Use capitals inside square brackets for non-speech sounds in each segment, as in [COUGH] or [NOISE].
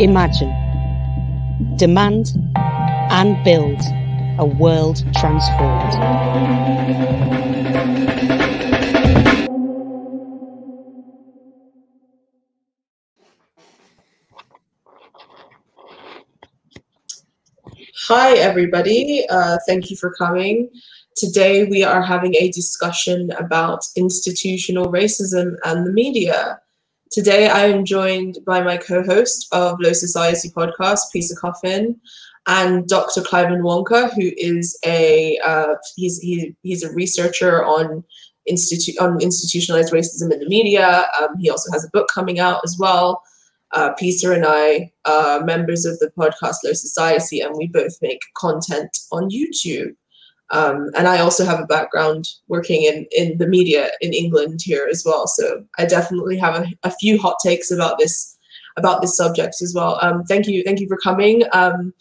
Imagine, demand, and build a world transformed. Hi, everybody. Uh, thank you for coming. Today, we are having a discussion about institutional racism and the media. Today, I am joined by my co host of Low Society podcast, Peter Coffin, and Dr. Clive Nwonka, who is a uh, he's, he, he's a researcher on institu- on institutionalized racism in the media. Um, he also has a book coming out as well. Uh, Peter and I are members of the podcast Low Society, and we both make content on YouTube. Um, and I also have a background working in, in the media in England here as well. So I definitely have a, a few hot takes about this about this subject as well. Um, thank you, thank you for coming. Um,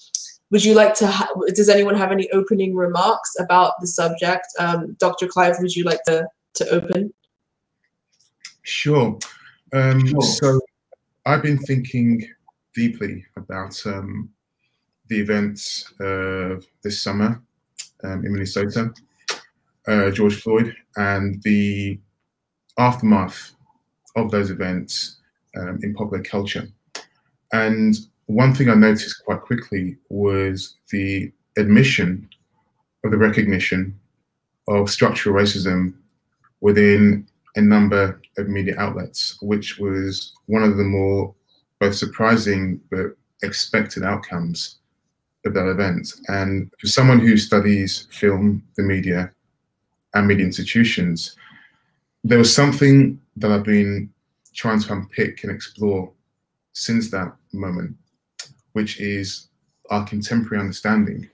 would you like to? Ha- does anyone have any opening remarks about the subject? Um, Dr. Clive, would you like to to open? Sure. Um, sure. So I've been thinking deeply about um, the events of this summer um, in Minnesota, uh, George Floyd, and the aftermath of those events um, in popular culture. And one thing I noticed quite quickly was the admission of the recognition of structural racism within a number of media outlets, which was one of the more both surprising but expected outcomes that event. And for someone who studies film, the media, and media institutions, there was something that I've been trying to unpick and explore since that moment, which is our contemporary understanding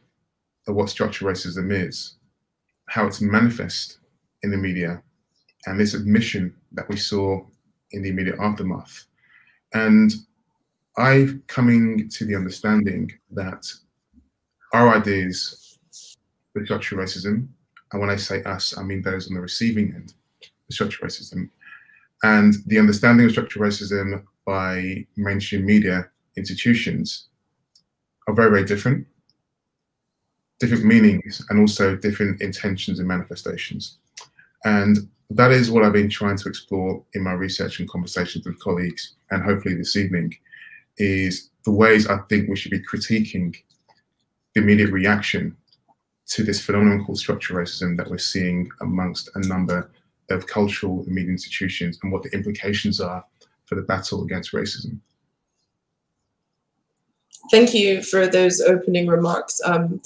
of what structural racism is, how it's manifest in the media, and this admission that we saw in the immediate aftermath. And I've coming to the understanding that our ideas of structural racism, and when I say us, I mean those on the receiving end of structural racism, and the understanding of structural racism by mainstream media institutions are very, very different. Different meanings and also different intentions and manifestations. And that is what I've been trying to explore in my research and conversations with colleagues, and hopefully this evening, is the ways I think we should be critiquing immediate reaction to this phenomenon called structural racism that we're seeing amongst a number of cultural and media institutions and what the implications are for the battle against racism. Thank you for those opening remarks. Um,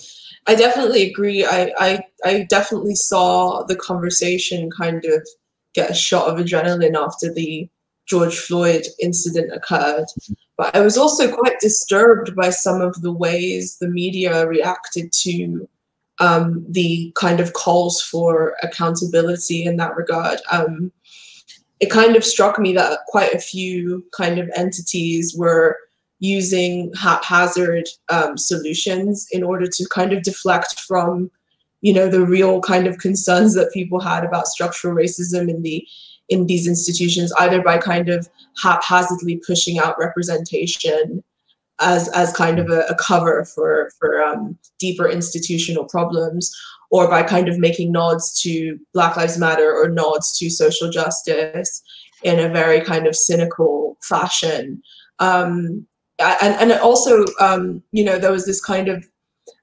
I definitely agree. I, I, I definitely saw the conversation kind of get a shot of adrenaline after the George Floyd incident occurred. But I was also quite disturbed by some of the ways the media reacted to um, the kind of calls for accountability in that regard. Um, it kind of struck me that quite a few kind of entities were using haphazard um, solutions in order to kind of deflect from you know the real kind of concerns that people had about structural racism in the in these institutions, either by kind of haphazardly pushing out representation as as kind of a, a cover for for um, deeper institutional problems, or by kind of making nods to Black Lives Matter or nods to social justice in a very kind of cynical fashion. Um, and and also, um, you know, there was this kind of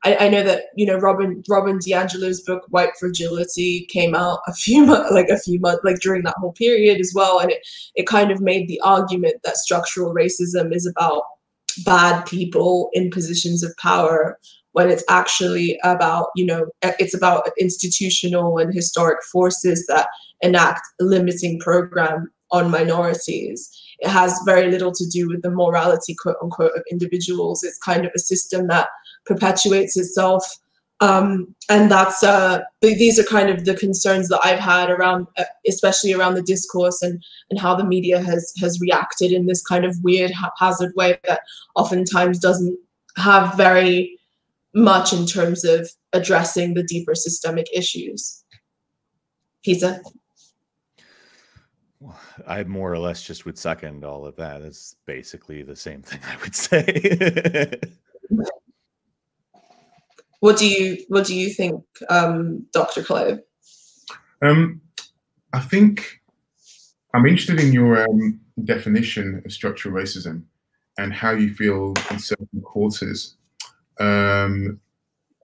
I, I, know that you know Robin Robin DiAngelo's book White Fragility came out a few [LAUGHS] months like a few months like during that whole period as well, and it it kind of made the argument that structural racism is about bad people in positions of power when it's actually about you know it's about institutional and historic forces that enact limiting program on minorities it has very little to do with the morality quote unquote of individuals it's kind of a system that perpetuates itself. Um, and that's uh, these are kind of the concerns that I've had around, uh, especially around the discourse and and how the media has has reacted in this kind of weird haphazard way that oftentimes doesn't have very much in terms of addressing the deeper systemic issues. Peter. [LAUGHS] I more or less just would second all of that. It's basically the same [LAUGHS] thing I would say. [LAUGHS] what do you What do you think, um, Dr. Clay? Um, I think I'm interested in your um, definition of structural racism and how you feel in certain quarters um,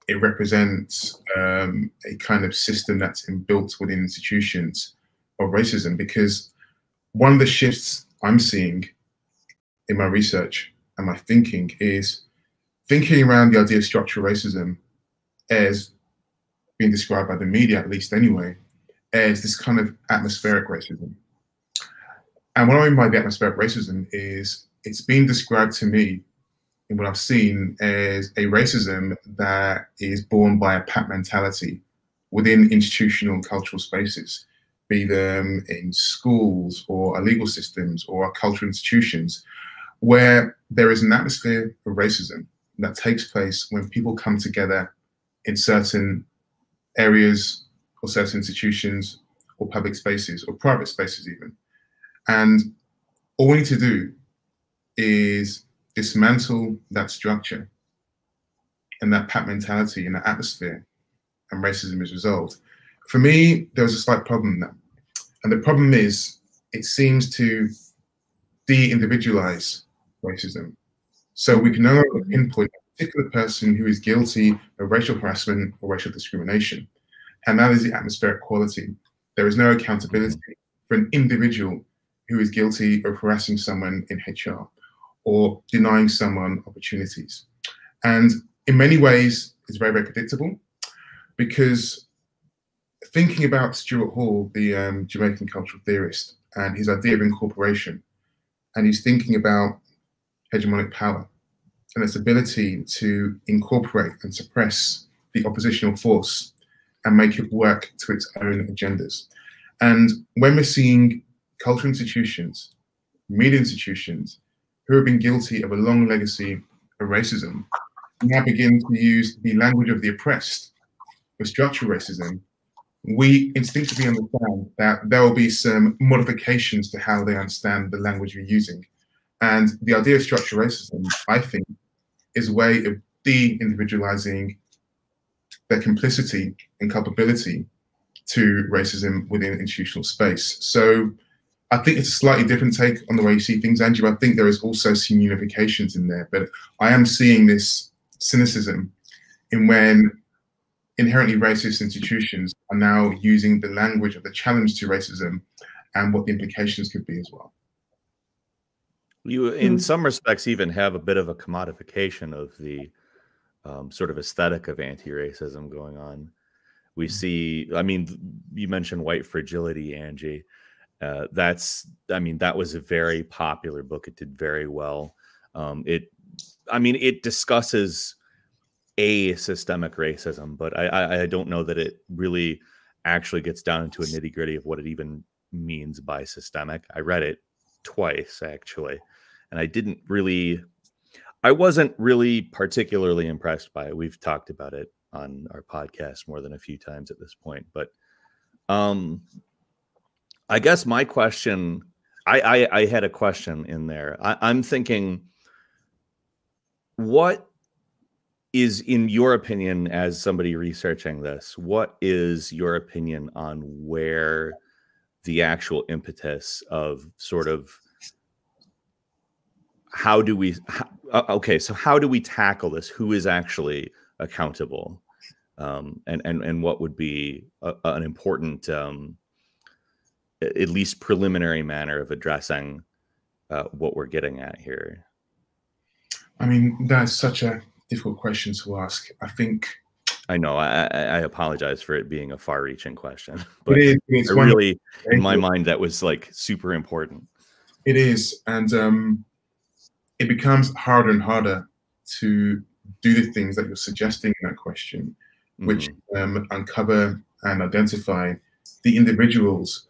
it represents um, a kind of system that's built within institutions of racism. Because one of the shifts I'm seeing in my research and my thinking is thinking around the idea of structural racism as being described by the media, at least anyway, as this kind of atmospheric racism. And what I mean by the atmospheric racism is it's been described to me in what I've seen as a racism that is born by a pack mentality within institutional and cultural spaces, be them in schools or our legal systems or our cultural institutions, where there is an atmosphere of racism that takes place when people come together in certain areas or certain institutions or public spaces or private spaces even. And all we need to do is dismantle that structure and that pat mentality and that atmosphere, and racism is resolved. For me, there was a slight problem there. And the problem is it seems to de-individualize racism. So we can no longer pinpoint a particular person who is guilty of racial harassment or racial discrimination. And that is the atmospheric quality. There is no accountability for an individual who is guilty of harassing someone in HR or denying someone opportunities. And in many ways, it's very, very predictable because thinking about Stuart Hall, the um, Jamaican cultural theorist, and his idea of incorporation, and he's thinking about hegemonic power and its ability to incorporate and suppress the oppositional force and make it work to its own agendas. And when we're seeing cultural institutions, media institutions, who have been guilty of a long legacy of racism now begin to use the language of the oppressed for structural racism, we instinctively understand that there will be some modifications to how they understand the language we're using. And the idea of structural racism, I think, is a way of de-individualizing their complicity and culpability to racism within institutional space. So I think it's a slightly different take on the way you see things, Andrew. I think there is also some unifications in there, but I am seeing this cynicism in when inherently racist institutions are now using the language of the challenge to racism and what the implications could be as well. You, in mm. some respects, even have a bit of a commodification of the um, sort of aesthetic of anti-racism going on. We mm. see, I mean, you mentioned white fragility, Angie. Uh, that's, I mean, that was a very popular book. It did very well. Um, it, I mean, it discusses a systemic racism, but I, I, I don't know that it really actually gets down into a nitty gritty of what it even means by systemic. I read it twice actually, and I didn't really, I wasn't really particularly impressed by it. We've talked about it on our podcast more than a few times at this point, but um, I guess my question, I, I, I had a question in there. I, I'm thinking, what is, in your opinion, as somebody researching this, what is your opinion on where the actual impetus of sort of how do we how, okay so how do we tackle this who is actually accountable um, and and and what would be a, an important um, at least preliminary manner of addressing uh, what we're getting at here? I mean, that's such a difficult question to ask. I think. I know. I, I apologize for it being a far-reaching question, [LAUGHS] but it is, really, in my mind, that was like super important. It is, and um, it becomes harder and harder to do the things that you're suggesting in that question, which mm. um, uncover and identify the individuals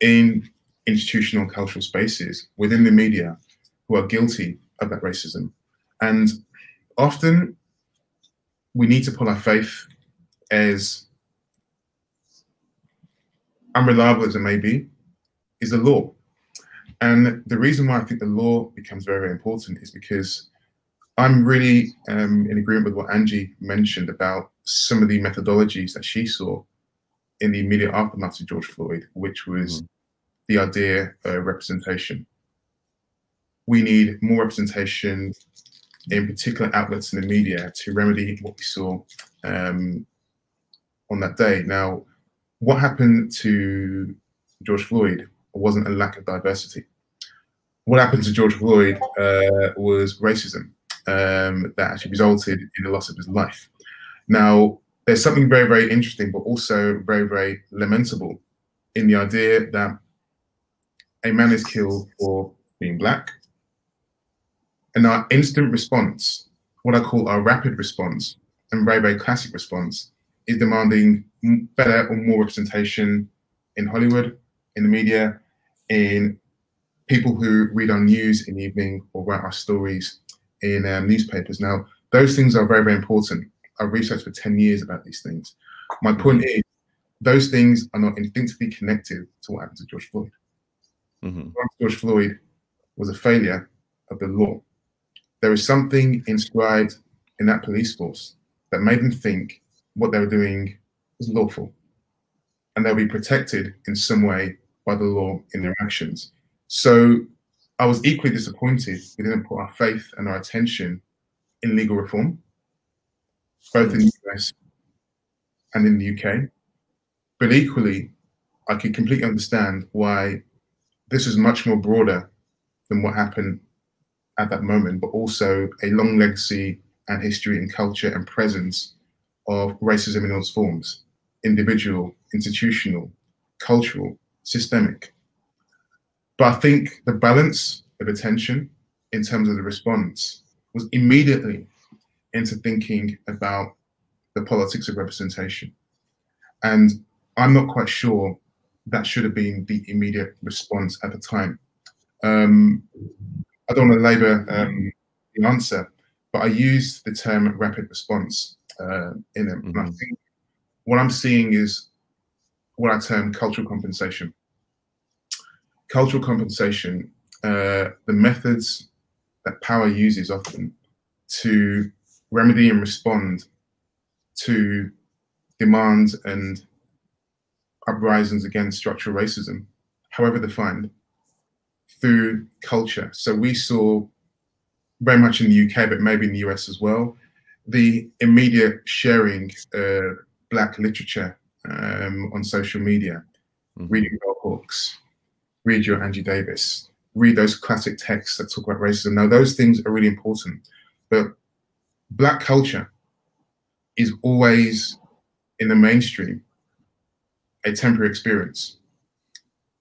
in institutional cultural spaces within the media who are guilty of that racism. And often we need to pull our faith as unreliable as it may be, is the law. And the reason why I think the law becomes very, very important is because I'm really um, in agreement with what Angie mentioned about some of the methodologies that she saw in the immediate aftermath of George Floyd, which was mm-hmm. the idea of representation. We need more representation in particular outlets in the media to remedy what we saw um, on that day. Now, what happened to George Floyd wasn't a lack of diversity. What happened to George Floyd uh, was racism um, that actually resulted in the loss of his life. Now, there's something very, very interesting, but also very, very lamentable in the idea that a man is killed for being black. And our instant response, what I call our rapid response, and very, very classic response, is demanding better or more representation in Hollywood, in the media, in people who read our news in the evening or write our stories in um, newspapers. Now, those things are very, very important. I've researched for 10 years about these things. My point is, those things are not instinctively connected to what happened to George Floyd. Mm-hmm. George Floyd was a failure of the law. There is something inscribed in that police force that made them think what they were doing was lawful and they'll be protected in some way by the law in their actions. So I was equally disappointed we didn't put our faith and our attention in legal reform, both in the US and in the UK. But equally, I could completely understand why this is much more broader than what happened at that moment, but also a long legacy and history and culture and presence of racism in all its forms individual, institutional, cultural, systemic. But I think the balance of attention in terms of the response was immediately into thinking about the politics of representation. And I'm not quite sure that should have been the immediate response at the time. Um, I don't want to labor um, the answer, but I use the term rapid response uh, in it. Mm-hmm. And I mm-hmm. think what I'm seeing is what I term cultural compensation cultural compensation, uh, the methods that power uses often to remedy and respond to demands and uprisings against structural racism, however defined, through culture. So we saw very much in the UK, but maybe in the US as well, the immediate sharing of Black literature um, on social media, mm-hmm. reading Bell Hooks, read your Angie Davis, read those classic texts that talk about racism. Now, those things are really important, but Black culture is always in the mainstream a temporary experience.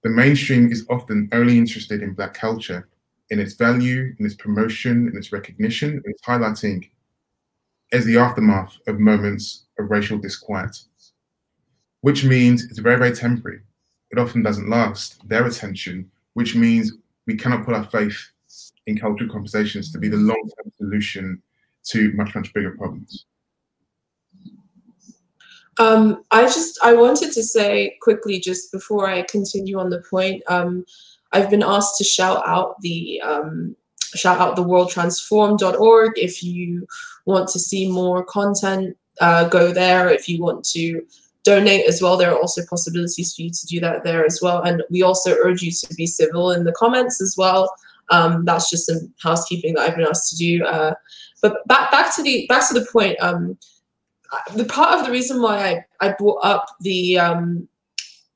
The mainstream is often only interested in Black culture, in its value, in its promotion, in its recognition, in its highlighting as the aftermath of moments of racial disquiet, which means it's very, very temporary it often doesn't last, their attention, which means we cannot put our faith in cultural conversations to be the long term solution to much, much bigger problems. Um, I just I wanted to say quickly just before I continue on the point. Um, I've been asked to shout out the um, shout out the worldtransform.org if you want to see more content. Uh, go there if you want to donate as well. There are also possibilities for you to do that there as well. And we also urge you to be civil in the comments as well. Um, that's just some housekeeping that I've been asked to do. Uh, but back back to the back to the point. Um, the part of the reason why I, I brought up the um,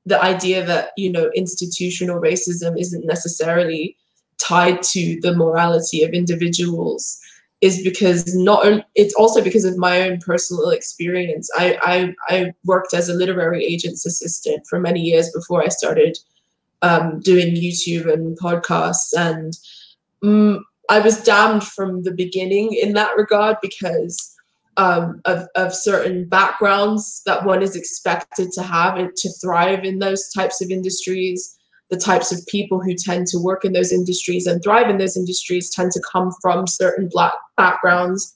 the idea that you know institutional racism isn't necessarily tied to the morality of individuals is because not it's also because of my own personal experience. I, I, I worked as a literary agent's assistant for many years before I started um, doing YouTube and podcasts, and um, I was damned from the beginning in that regard because um, of of certain backgrounds that one is expected to have to thrive in those types of industries the types of people who tend to work in those industries and thrive in those industries tend to come from certain black backgrounds.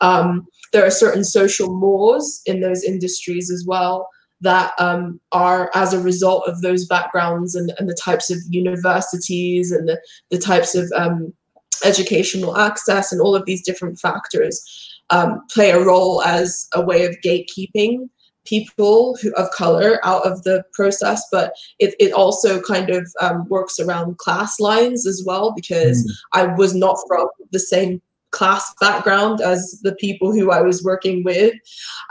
Um, there are certain social mores in those industries as well that um, are as a result of those backgrounds and, and the types of universities and the, the types of um, educational access and all of these different factors um, play a role as a way of gatekeeping people who, of color out of the process, but it, it also kind of um, works around class lines as well because mm. I was not from the same class background as the people who I was working with.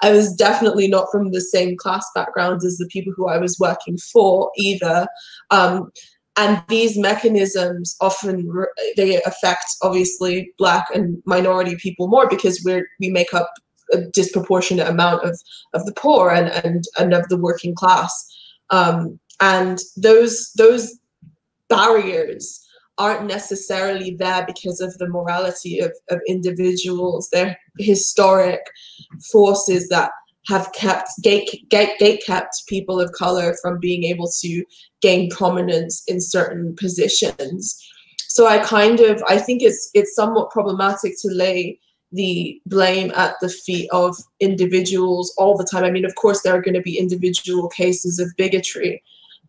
I was definitely not from the same class background as the people who I was working for either. Um, and these mechanisms often they affect obviously black and minority people more because we're we make up a disproportionate amount of of the poor and and, and of the working class. Um, and those those barriers aren't necessarily there because of the morality of, of individuals. They're historic forces that have kept gate, gate, gate kept people of color from being able to gain prominence in certain positions so i kind of i think it's it's somewhat problematic to lay the blame at the feet of individuals all the time. I mean, of course, there are going to be individual cases of bigotry,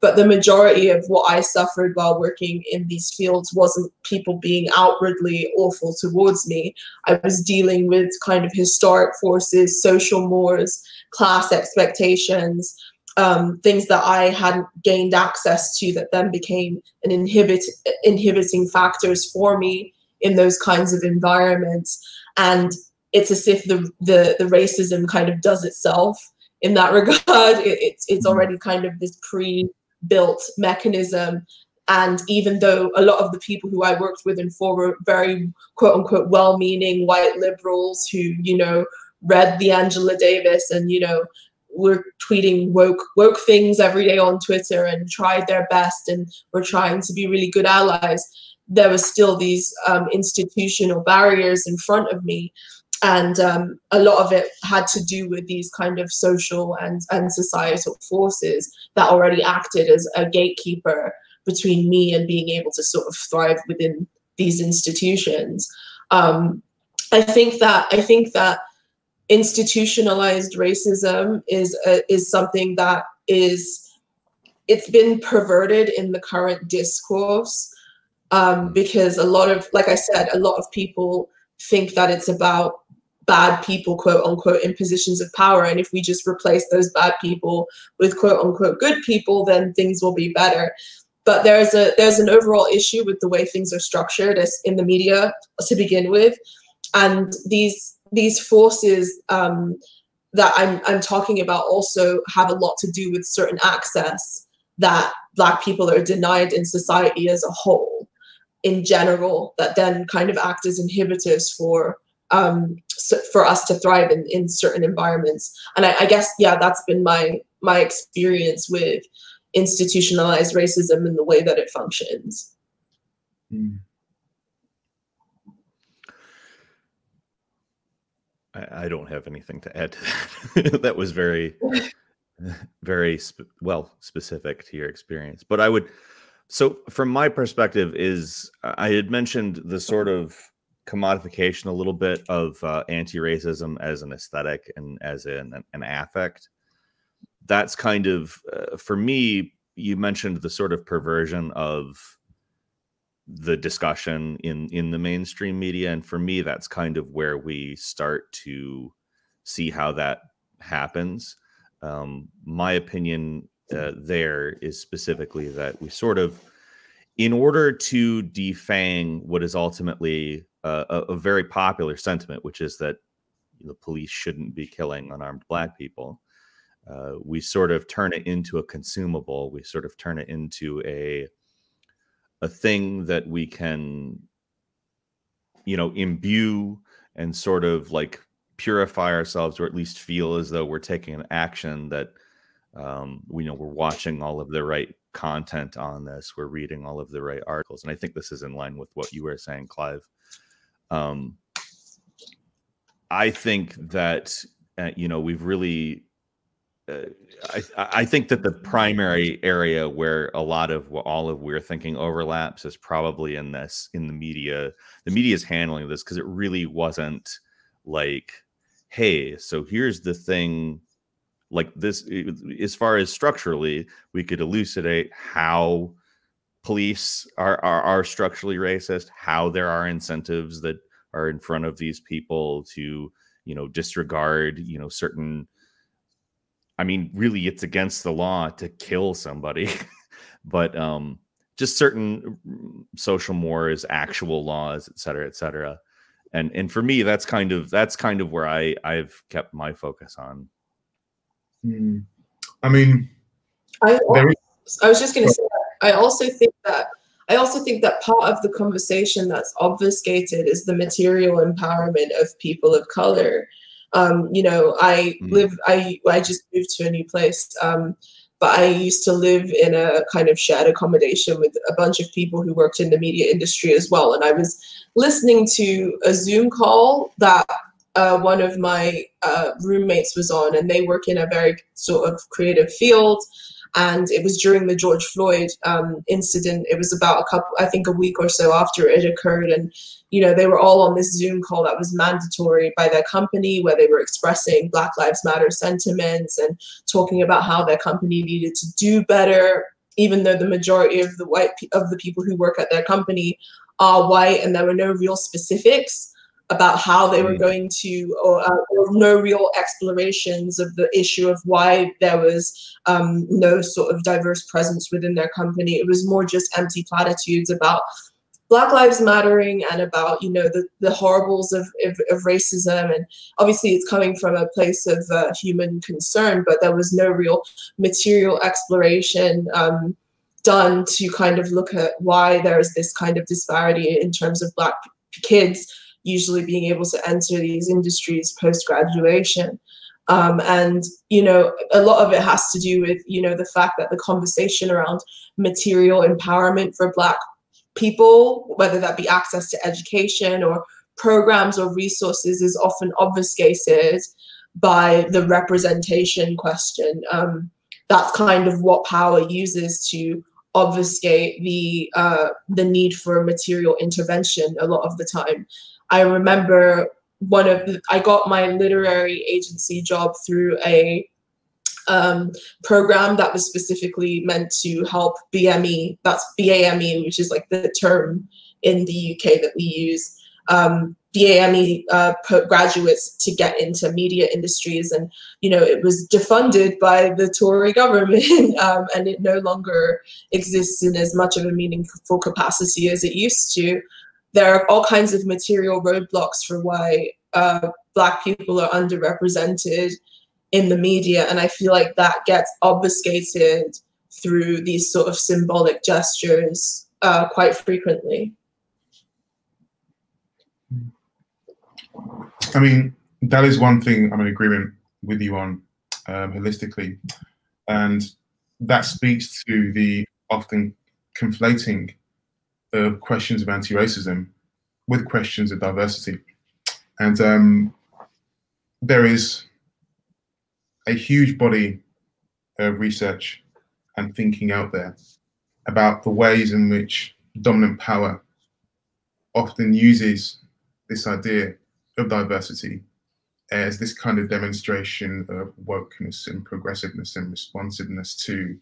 but the majority of what I suffered while working in these fields wasn't people being outwardly awful towards me. I was dealing with kind of historic forces, social mores, class expectations, um, things that I hadn't gained access to that then became an inhibit inhibiting factors for me in those kinds of environments and it's as if the the, the racism kind of does itself in that [LAUGHS] regard. It, it's it's mm-hmm. already kind of this pre-built mechanism. And even though a lot of the people who I worked with and for were very quote unquote well-meaning white liberals who, you know, read the Angela Davis and, you know, were tweeting woke woke things every day on Twitter and tried their best and were trying to be really good allies there was still these um, institutional barriers in front of me and um, a lot of it had to do with these kind of social and, and societal forces that already acted as a gatekeeper between me and being able to sort of thrive within these institutions. Um, i think that i think that institutionalized racism is uh, is something that is it's been perverted in the current discourse um, because a lot of, like I said, a lot of people think that it's about bad people, quote unquote, in positions of power. And if we just replace those bad people with quote unquote good people, then things will be better. But there's a there's an overall issue with the way things are structured as in the media to begin with, and these these forces um, that I'm I'm talking about also have a lot to do with certain access that Black people are denied in society as a whole in general that then kind of act as inhibitors for um, for us to thrive in, in certain environments. And I, I guess yeah, that's been my my experience with institutionalized racism and the way that it functions. Mm. I, I, don't have anything to add to that. [LAUGHS] that was very, [LAUGHS] very sp- well specific to your experience. But I would, so, from my perspective, is I had mentioned the sort of commodification a little bit of uh, anti-racism as an aesthetic and as an, an affect. That's kind of uh, for me. You mentioned the sort of perversion of the discussion in in the mainstream media, and for me, that's kind of where we start to see how that happens. Um, my opinion uh, there is specifically that we sort of, in order to defang what is ultimately a, a very popular sentiment, which is that the police shouldn't be killing unarmed black people, uh, we sort of turn it into a consumable. We sort of turn it into a a thing that we can, you know, imbue and sort of like purify ourselves, or at least feel as though we're taking an action that um, we know we're watching all of the right content on this. We're reading all of the right articles. And i think this is in line with what you were saying clive um, i think that uh, you know we've really uh, I, I think that the primary area where a lot of all of we're thinking overlaps is probably in this in the media the media is handling this because it really wasn't like hey so here's the thing like this as far as structurally we could elucidate how police are, are are structurally racist how there are incentives that are in front of these people to you know disregard you know certain i mean really it's against the law to kill somebody [LAUGHS] but um just certain social mores actual laws et cetera et cetera and and for me that's kind of that's kind of where i i've kept my focus on mm. i mean I, I was just going to say i also think that I also think that part of the conversation that's obfuscated is the material empowerment of people of color. Um, you know, I mm. live, I, I just moved to a new place, um, but I used to live in a kind of shared accommodation with a bunch of people who worked in the media industry as well. And I was listening to a Zoom call that uh, one of my uh, roommates was on, and they work in a very sort of creative field and it was during the George Floyd um, incident. It was about a couple, I think, a week or so after it occurred, and you know they were all on this Zoom call that was mandatory by their company, where they were expressing Black Lives Matter sentiments and talking about how their company needed to do better, even though the majority of the white of the people who work at their company are white, and there were no real specifics about how they were mm. going to, or, uh, or, no real explorations of the issue of why there was um, no sort of diverse presence within their company. It was more just empty platitudes about Black Lives Mattering and about you know the, the horribles of, of, of racism and obviously it's coming from a place of uh, human concern, but there was no real material exploration um, done to kind of look at why there is this kind of disparity in terms of Black kids usually being able to enter these industries post graduation. Um, and you know a lot of it has to do with you know the fact that the conversation around material empowerment for black people whether that be access to education or programs or resources is often obfuscated by the representation question um, that's kind of what power uses to obfuscate the uh, the need for material intervention a lot of the time I remember one of the, I got my literary agency job through a um, program that was specifically meant to help BME, that's BAME, which is like the term in the UK that we use, um, BAME uh, graduates to get into media industries. And, you know, it was defunded by the Tory [LAUGHS] government um, and it no longer exists in as much of a meaningful capacity as it used to there are all kinds of material roadblocks for why uh, Black people are underrepresented in the media. And I feel like that gets obfuscated through these sort of symbolic gestures uh, quite frequently. I mean, that is one thing I'm in agreement with you on um, holistically. And that speaks to the often conflating uh, questions of anti-racism with questions of diversity. And um, there is a huge body of research and thinking out there about the ways in which dominant power often uses this idea of diversity as this kind of demonstration of wokeness and progressiveness and responsiveness to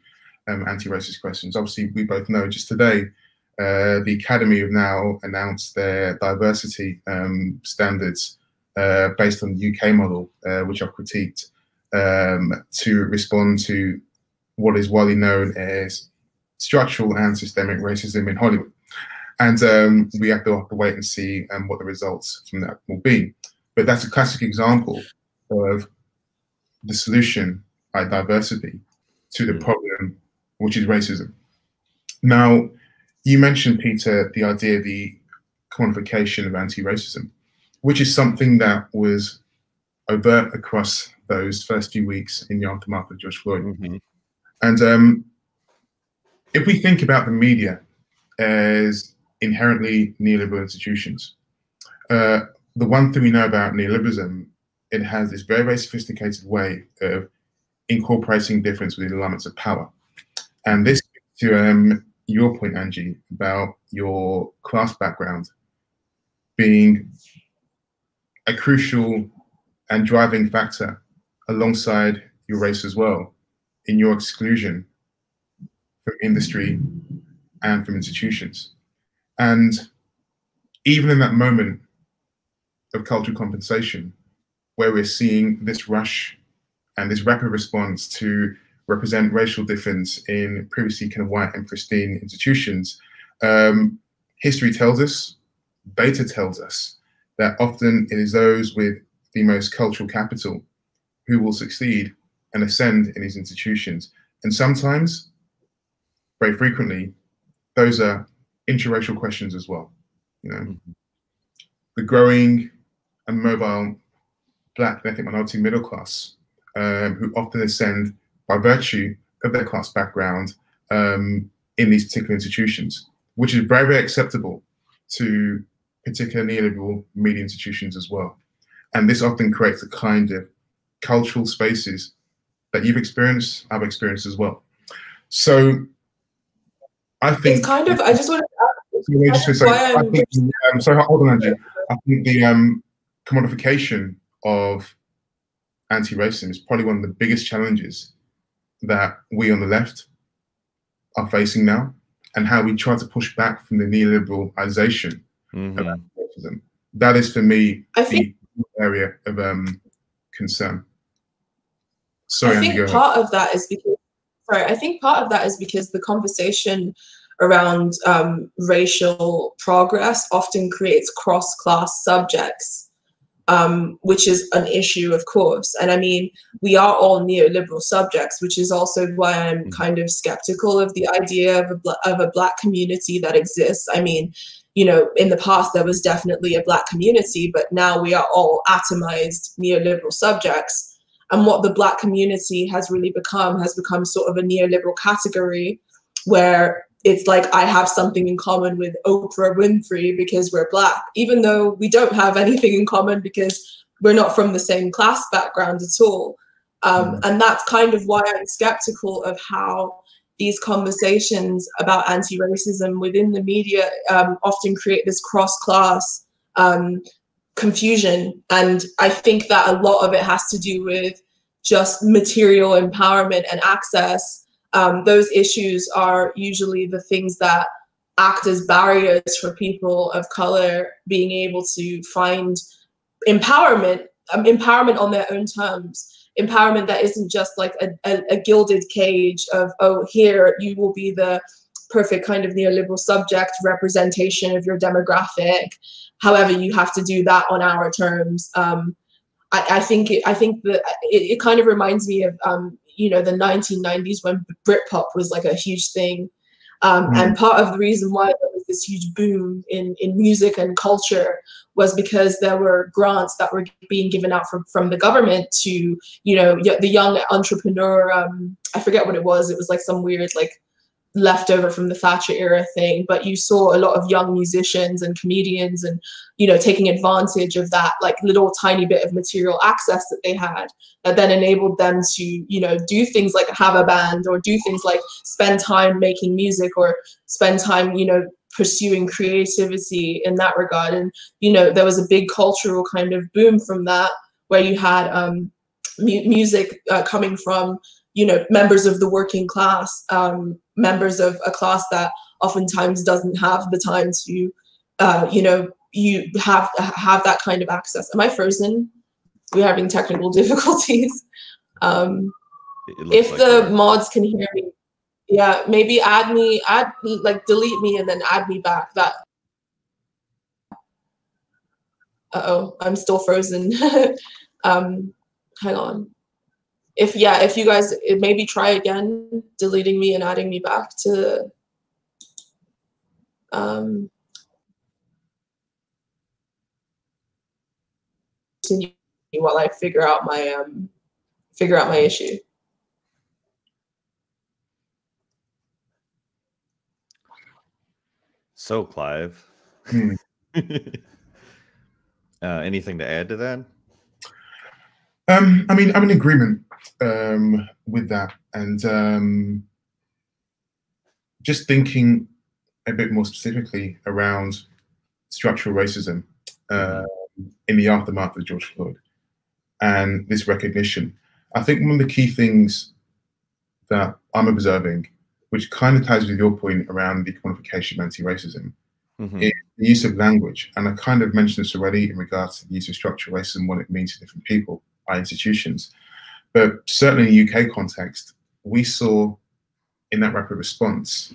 um, anti-racist questions. Obviously, we both know just today uh, the Academy have now announced their diversity um, standards uh, based on the UK model, uh, which I've critiqued, um, to respond to what is widely known as structural and systemic racism in Hollywood. And um, we have to, have to wait and see um, what the results from that will be. But that's a classic example of the solution by diversity to the hmm. problem, which is racism. Now, you mentioned, Peter, the idea of the quantification of anti-racism, which is something that was overt across those first few weeks in the aftermath of George Floyd. Mm-hmm. And um, if we think about the media as inherently neoliberal institutions, uh, the one thing we know about neoliberalism, it has this very, very sophisticated way of incorporating difference within the limits of power. And this to um, your point, Angie, about your class background being a crucial and driving factor alongside your race as well in your exclusion from industry and from institutions. And even in that moment of cultural compensation, where we're seeing this rush and this rapid response to represent racial difference in previously kind of white and pristine institutions, um, history tells us, data tells us that often it is those with the most cultural capital who will succeed and ascend in these institutions. And sometimes, very frequently, those are interracial questions as well. You know, mm-hmm. the growing and mobile black ethnic minority middle class, um, who often ascend by virtue of their class background um, in these particular institutions, which is very, very acceptable to particular neoliberal media institutions as well. And this often creates a kind of cultural spaces that you've experienced, I've experienced as well. So I think it's kind of. I just want to. Ask, just I think, um, so hold on, Andrew. I think the um, commodification of anti-racism is probably one of the biggest challenges that we on the left are facing now, and how we try to push back from the neoliberalization mm-hmm. of racism. That is for me I think, the area of um, concern. Sorry, I think part of that is because sorry, I think part of that is because the conversation around um, racial progress often creates cross-class subjects, um, which is an issue, of course. And I mean, we are all neoliberal subjects, which is also why I'm mm. kind of skeptical of the idea of a, of a black community that exists. I mean, you know, in the past there was definitely a black community, but now we are all atomized neoliberal subjects. And what the black community has really become has become sort of a neoliberal category where it's like I have something in common with Oprah Winfrey because we're black, even though we don't have anything in common because we're not from the same class background at all. Um, mm. and that's kind of why I'm skeptical of how these conversations about anti-racism within the media um, often create this cross-class um, confusion. And I think that a lot of it has to do with just material empowerment and access. Um, those issues are usually the things that act as barriers for people of color being able to find empowerment, um, empowerment on their own terms. Empowerment that isn't just like a, a, a gilded cage of, oh, here you will be the perfect kind of neoliberal subject representation of your demographic. However, you have to do that on our terms. Um, I, I, think it, I think that it, it, kind of reminds me of um, you know the 1990s when Britpop was like a huge thing, um, mm. and part of the reason why there was this huge boom in in music and culture was because there were grants that were being given out from from the government to you know the young entrepreneur. Um, I forget what it was. It was like some weird like leftover from the Thatcher era thing, but you saw a lot of young musicians and comedians and, you know, taking advantage of that like little tiny bit of material access that they had that then enabled them to, you know, do things like have a band or do things like spend time making music or spend time, you know, pursuing creativity in that regard. And, you know, there was a big cultural kind of boom from that where you had um, mu- music uh, coming from you know members of the working class um, members of a class that oftentimes doesn't have the time to uh, you know you have have that kind of access. Am i frozen? We're having technical [LAUGHS] difficulties. Um, if like the that. mods can hear me yeah maybe add me add like delete me and then add me back. That uh-oh i'm still frozen. [LAUGHS] Um hang on if yeah, if you guys maybe try again, deleting me and adding me back to um, while I figure out my um, figure out my issue. So, Clive, hmm. [LAUGHS] uh, anything to add to that? Um, I mean, I'm in agreement um, with that, and um, just thinking a bit more specifically around structural racism uh, in the aftermath of George Floyd and this recognition. I think one of the key things that I'm observing, which kind of ties with your point around the quantification of anti-racism, Mhm. is the use of language. And I kind of mentioned this already in regards to the use of structural racism, what it means to different people, our institutions. But certainly in the UK context, we saw in that rapid response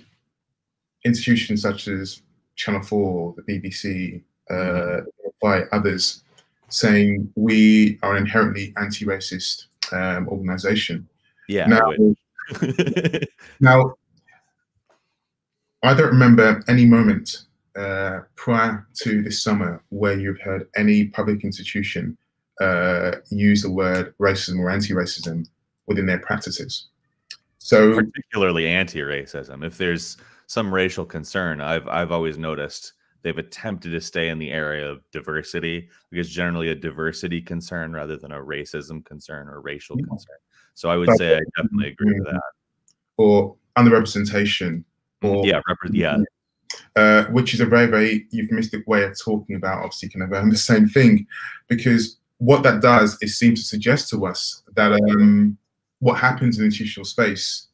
institutions such as Channel 4, the BBC, uh, by others saying we are an inherently anti-racist um, organization. Yeah. Now, [LAUGHS] now, I don't remember any moment uh, prior to this summer where you've heard any public institution uh, use the word racism or anti-racism within their practices. So, particularly anti-racism. If there's some racial concern, I've I've always noticed they've attempted to stay in the area of diversity because generally a diversity concern rather than a racism concern or racial Yeah. concern. So I would But- say I definitely agree with that. or underrepresentation, or Yeah, repre- yeah, uh, which is a very, very euphemistic way of talking about obviously kind of um, the same thing, because what that does is seem to suggest to us that um, what happens in institutional space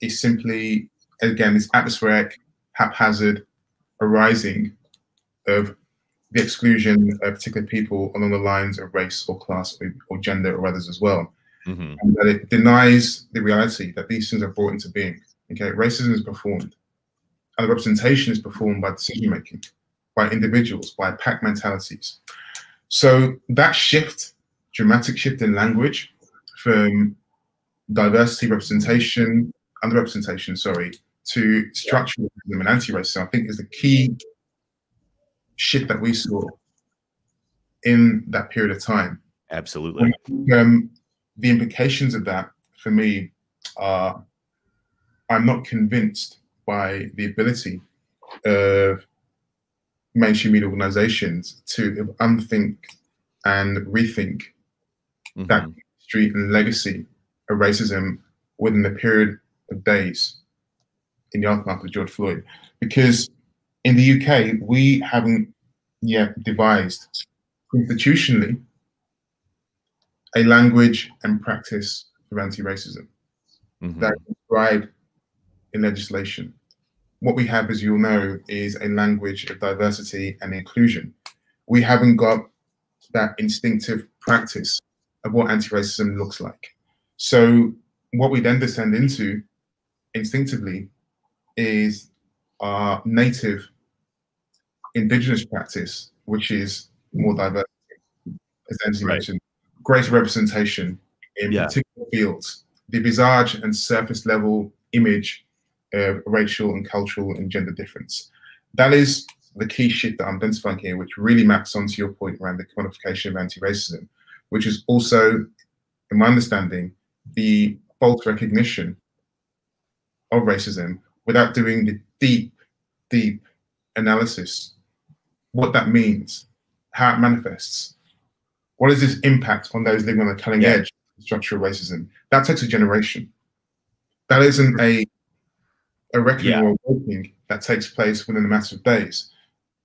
is simply, again, this atmospheric, haphazard arising of the exclusion of particular people along the lines of race or class or, or gender or others as well hmm and that it denies the reality that these things are brought into being. Okay, racism is performed, and the representation is performed by decision making, by individuals, by pack mentalities. So that shift, dramatic shift in language from diversity representation, underrepresentation, sorry, to structural racism and anti-racism, I think is the key shift that we saw in that period of time absolutely. um, the implications of that for me are I'm not convinced by the ability of mainstream media organizations to unthink and rethink that Mhm. history and legacy of racism within the period of days in the aftermath of George Floyd. Because in the UK, we haven't yet devised institutionally a language and practice of anti-racism Mhm. that is described in legislation. What we have, as you'll know, is a language of diversity and inclusion. We haven't got that instinctive practice of what anti-racism looks like. So what we then descend into instinctively is our native indigenous practice, which is more diverse, as Anthony Right. mentioned, greater representation in Yeah. particular fields, the visage and surface level image of racial and cultural and gender difference. That is the key shit that I'm identifying here, which really maps onto your point around the quantification of anti-racism, which is also, in my understanding, the false recognition of racism without doing the deep, deep analysis, what that means, how it manifests, what is this impact on those living on the cutting Yeah. edge of structural racism? That takes a generation. That isn't a a reckoning Yeah. or awakening that takes place within a matter of days.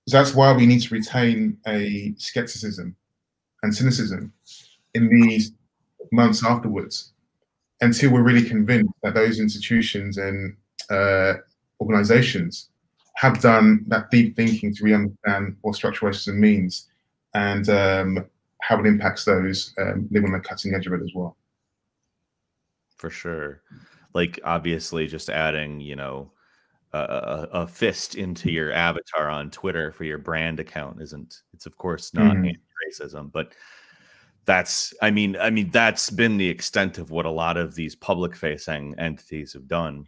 So that's why we need to retain a skepticism and cynicism in these months afterwards until we're really convinced that those institutions and uh, organizations have done that deep thinking to really understand what structural racism means and um, how it impacts those um, living on the cutting edge of it as well. for sure like obviously just adding you know a, a, fist into your avatar on twitter for your brand account isn't it's of course not Mhm. anti-racism but that's i mean i mean that's been the extent of what a lot of these public facing entities have done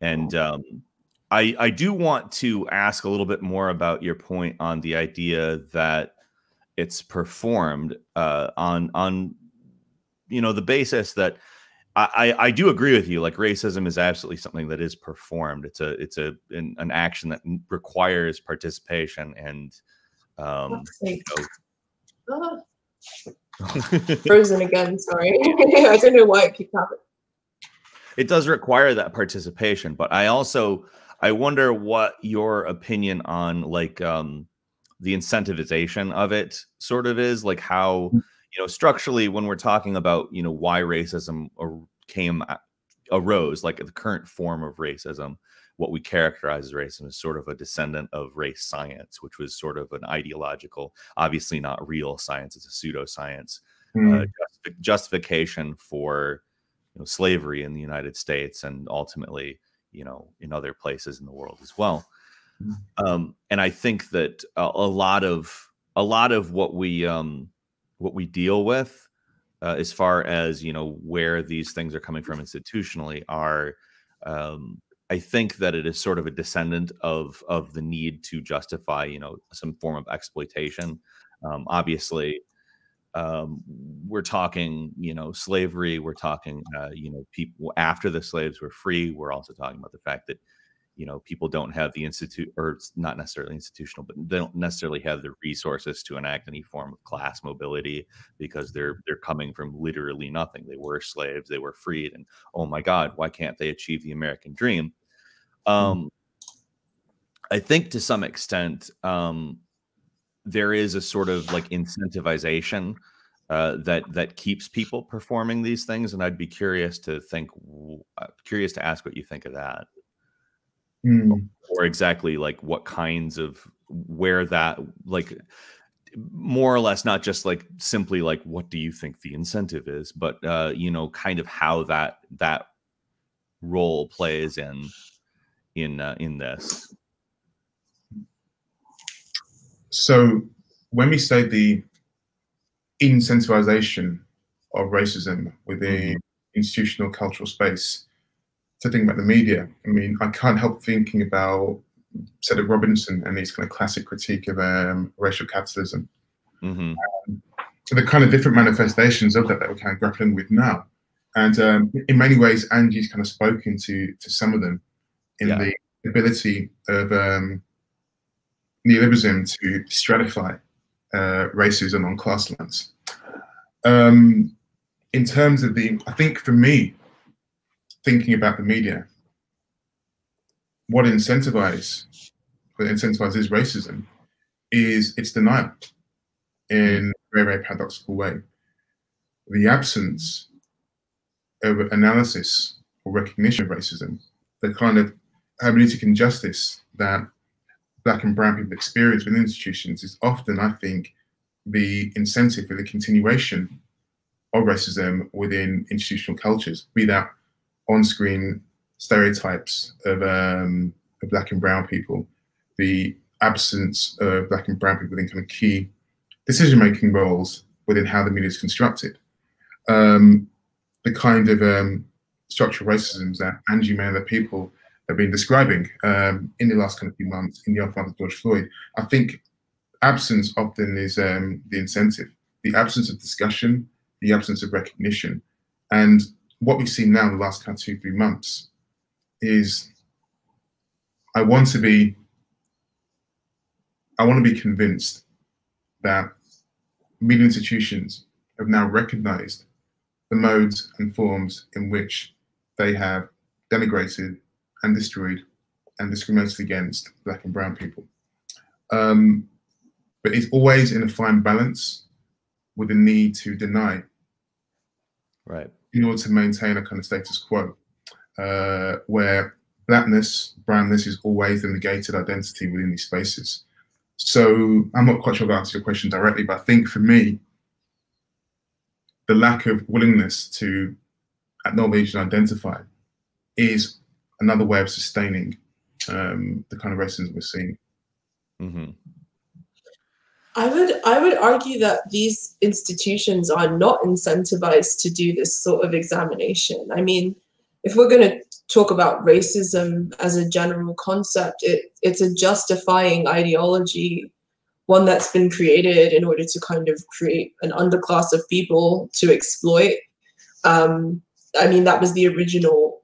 and um i i do want to ask a little bit more about your point on the idea that it's performed uh on on you know the basis that I, I do agree with you. Like racism is absolutely something that is performed. It's a it's a an, an action that requires participation and um you Ah, know, [LAUGHS] frozen again. Sorry, [LAUGHS] I don't know why it keeps happening. it does require that participation. But I also I wonder what your opinion on like um the incentivization of it sort of is like how you know, structurally, when we're talking about you know why racism came arose, like the current form of racism, what we characterize as racism is sort of a descendant of race science, which was sort of an ideological, obviously not real science, it's a pseudoscience mm. uh, justi- justification for you know, slavery in the United States and ultimately, you know, in other places in the world as well. Mm. Um, and I think that a, a, lot of a lot of what we um, what we deal with, uh, as far as you know, where these things are coming from institutionally, are um, I think that it is sort of a descendant of of the need to justify, you know, some form of exploitation. Um, obviously, um, we're talking, you know, slavery. We're talking, uh, you know, people after the slaves were free. We're also talking about the fact that, you know, people don't have the institute, or it's not necessarily institutional, but they don't necessarily have the resources to enact any form of class mobility because they're they're coming from literally nothing. They were slaves. They were freed, and oh my God, why can't they achieve the American dream? Hmm. Um, I think to some extent, um, there is a sort of like incentivization uh, that that keeps people performing these things, and I'd be curious to think, uh, curious to ask what you think of that, mm. or exactly like what kinds of where that like more or less not just like simply like what do you think the incentive is but uh you know kind of how that that role plays in in uh, in this so when we say the incentivization of racism within mm-hmm. institutional cultural space, to think about the media, I mean, I can't help thinking about Cedric Robinson and his kind of classic critique of um, racial capitalism. Mm-hmm. Um, the kind of different manifestations of that that we're kind of grappling with now. And um, in many ways, Angie's kind of spoken to to some of them in yeah. the ability of um, neoliberalism to stratify uh, racism on class lines. Um, in terms of the, I think for me, thinking about the media, what incentivizes what incentivizes racism is its denial in a very, very paradoxical way. The absence of analysis or recognition of racism, the kind of hermeneutic injustice that black and brown people experience within institutions is often, I think, the incentive for the continuation of racism within institutional cultures, be that on-screen stereotypes of, um, of black and brown people, the absence of black and brown people in kind of key decision-making roles within how the media is constructed, um, the kind of um, structural racisms that Angie and other people have been describing um, in the last kind of few months in the aftermath of George Floyd. I think absence often is um, the incentive, the absence of discussion, the absence of recognition. And what we've seen now in the last kind of two, three months is I want to be, I want to be convinced that media institutions have now recognized the modes and forms in which they have denigrated and destroyed and discriminated against black and brown people. Um, but it's always in a fine balance with the need to deny. Right. In order to maintain a kind of status quo, uh, where blackness, brownness is always the negated identity within these spaces. So I'm not quite sure I've answered your question directly, but I think for me, the lack of willingness to acknowledge and identify is another way of sustaining um, the kind of racism we're seeing. Mm-hmm. I would I would argue that these institutions are not incentivized to do this sort of examination. I mean, if we're going to talk about racism as a general concept, it it's a justifying ideology, one that's been created in order to kind of create an underclass of people to exploit. Um, I mean, that was the original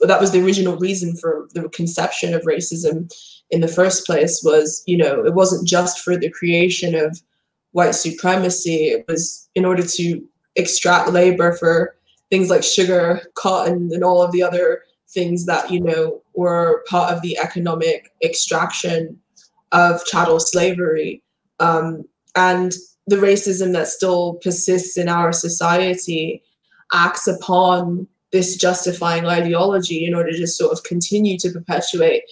that was the original reason for the conception of racism in the first place was you know it wasn't just for the creation of white supremacy. It was in order to extract labor for things like sugar cotton and all of the other things that you know were part of the economic extraction of chattel slavery. Um, and the racism that still persists in our society acts upon this justifying ideology in order to sort of continue to perpetuate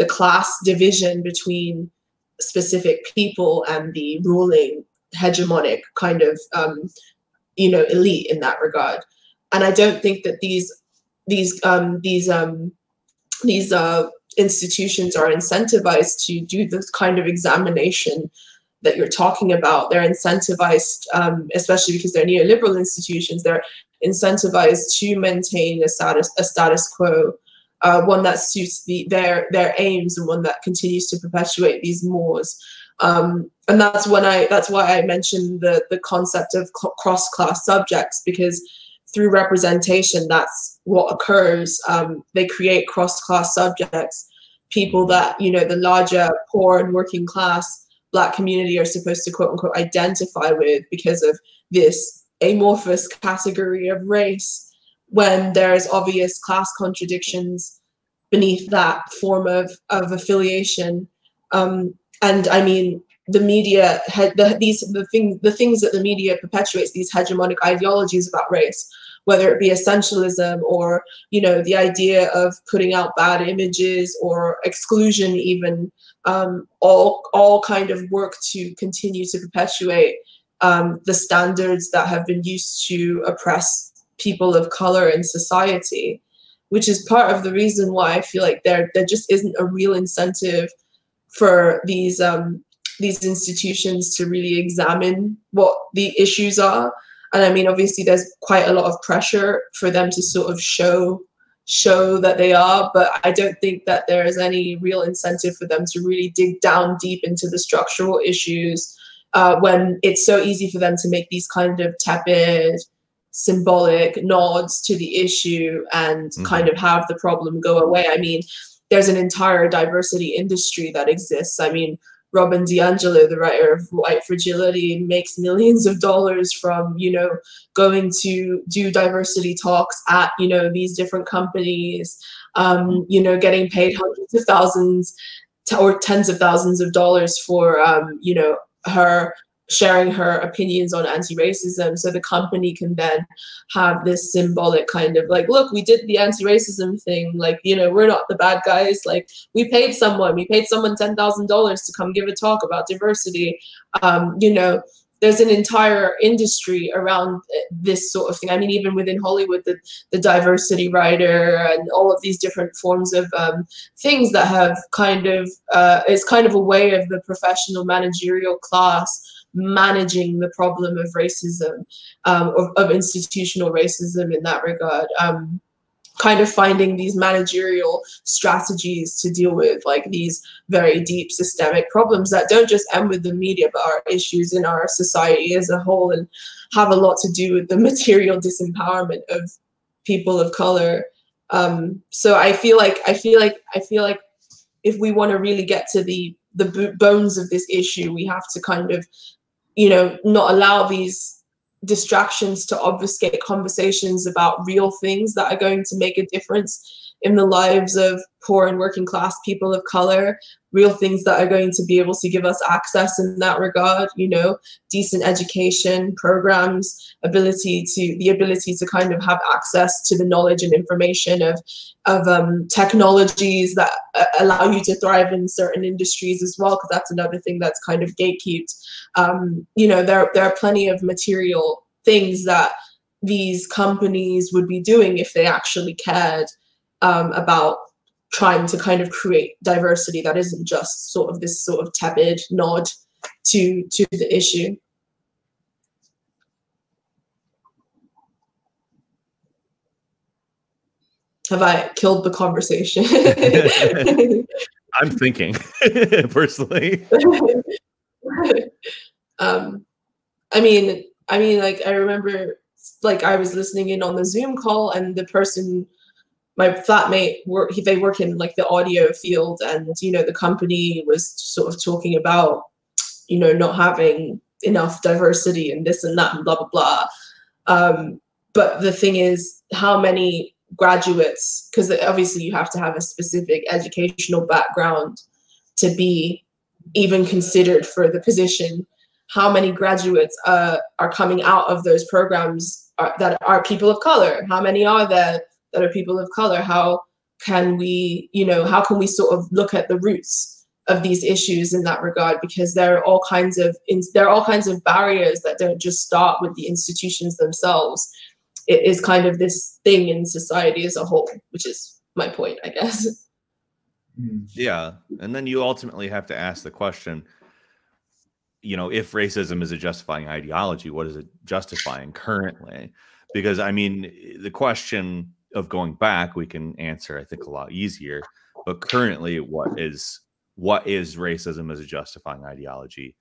the class division between specific people and the ruling hegemonic kind of um, you know elite in that regard and i don't think that these these um, these um, these uh, institutions are incentivized to do this kind of examination that you're talking about. They're incentivized, um, especially because they're neoliberal institutions. They're incentivized to maintain a status a status quo, uh, one that suits the, their their aims and one that continues to perpetuate these mores. Um, and that's when I that's why I mentioned the the concept of cross class subjects because through representation, that's what occurs. Um, they create cross class subjects, people that you know the larger poor and working class black community are supposed to quote unquote identify with because of this amorphous category of race when there's obvious class contradictions beneath that form of, of affiliation. Um, and i mean the media the, these the thing the things that the media perpetuates these hegemonic ideologies about race whether it be essentialism or you know the idea of putting out bad images or exclusion even um, all all kind of work to continue to perpetuate um, the standards that have been used to oppress people of color in society which is part of the reason why I feel like there there just isn't a real incentive for these um, these institutions to really examine what the issues are. And I mean, obviously, there's quite a lot of pressure for them to sort of show show that they are, but I don't think that there is any real incentive for them to really dig down deep into the structural issues uh, when it's so easy for them to make these kind of tepid, symbolic nods to the issue and mm-hmm. kind of have the problem go away. I mean, there's an entire diversity industry that exists. I mean, Robin DiAngelo, the writer of White Fragility, makes millions of dollars from, you know, going to do diversity talks at, you know, these different companies, um, you know, getting paid hundreds of thousands to, or tens of thousands of dollars for, um, you know, her sharing her opinions on anti-racism so the company can then have this symbolic kind of like look we did the anti-racism thing. Like you know we're not the bad guys. Like we paid someone. We paid someone $10000 to come give a talk about diversity. Um, you know there's an entire industry around this sort of thing. I mean, even within Hollywood, the, the diversity writer and all of these different forms of um, things that have kind of, uh, it's kind of a way of the professional managerial class managing the problem of racism, um, of, of, institutional racism in that regard. Um, kind of finding these managerial strategies to deal with like these very deep systemic problems that don't just end with the media but are issues in our society as a whole and have a lot to do with the [LAUGHS] material disempowerment of people of color um, so i feel like i feel like i feel like if we want to really get to the the bones of this issue we have to kind of you know, not allow these distractions to obfuscate conversations about real things that are going to make a difference in the lives of poor and working class people of color, real things that are going to be able to give us access in that regard, you know, decent education programs, ability to the ability to kind of have access to the knowledge and information of of um, technologies that uh, allow you to thrive in certain industries as well, because that's another thing that's kind of gatekept. Um, you know, there there are plenty of material things that these companies would be doing if they actually cared um, about trying to kind of create diversity that isn't just sort of this sort of tepid nod to to the issue. Have I killed the conversation? [LAUGHS] I'm thinking [LAUGHS] personally. [LAUGHS] um, I mean, I mean, like I remember, like I was listening in on the Zoom call, and the person my flatmate work they work in like the audio field and you know the company was sort of talking about you know not having enough diversity and this and that and blah blah blah. Um, but the thing is how many graduates because obviously you have to have a specific educational background to be even considered for the position. How many graduates uh, are coming out of those programs are, that are people of color? How many are there that are people of color? How can we, you know, how can we sort of look at the roots of these issues in that regard? Because there are all kinds of there are all kinds of barriers that don't just start with the institutions themselves. It is kind of this thing in society as a whole, which is my point, I guess. [LAUGHS] Hmm. Yeah, and then you ultimately have to ask the question you know, if racism is a justifying ideology, what is it justifying currently? Because I mean, the question of going back, we can answer, I think, a lot easier. But currently, what is what is racism as a justifying ideology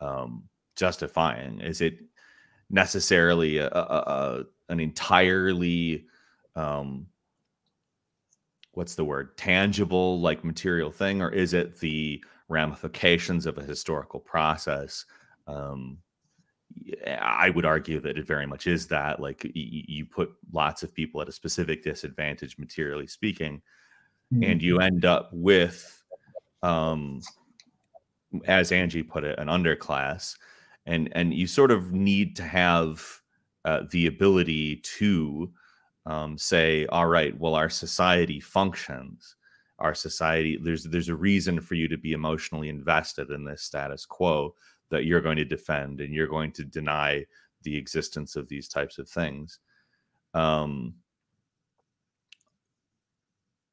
um, justifying? Is it necessarily a, a, a an entirely um, what's the word tangible like material thing, or is it the ramifications of a historical process. Um, I would argue that it very much is that. Like y- you put lots of people at a specific disadvantage, materially speaking, mm-hmm. and you end up with, um, as Angie put it, an underclass, and and you sort of need to have uh, the ability to um, say, all right, well, our society functions our society there's there's a reason for you to be emotionally invested in this status quo that you're going to defend and you're going to deny the existence of these types of things. Um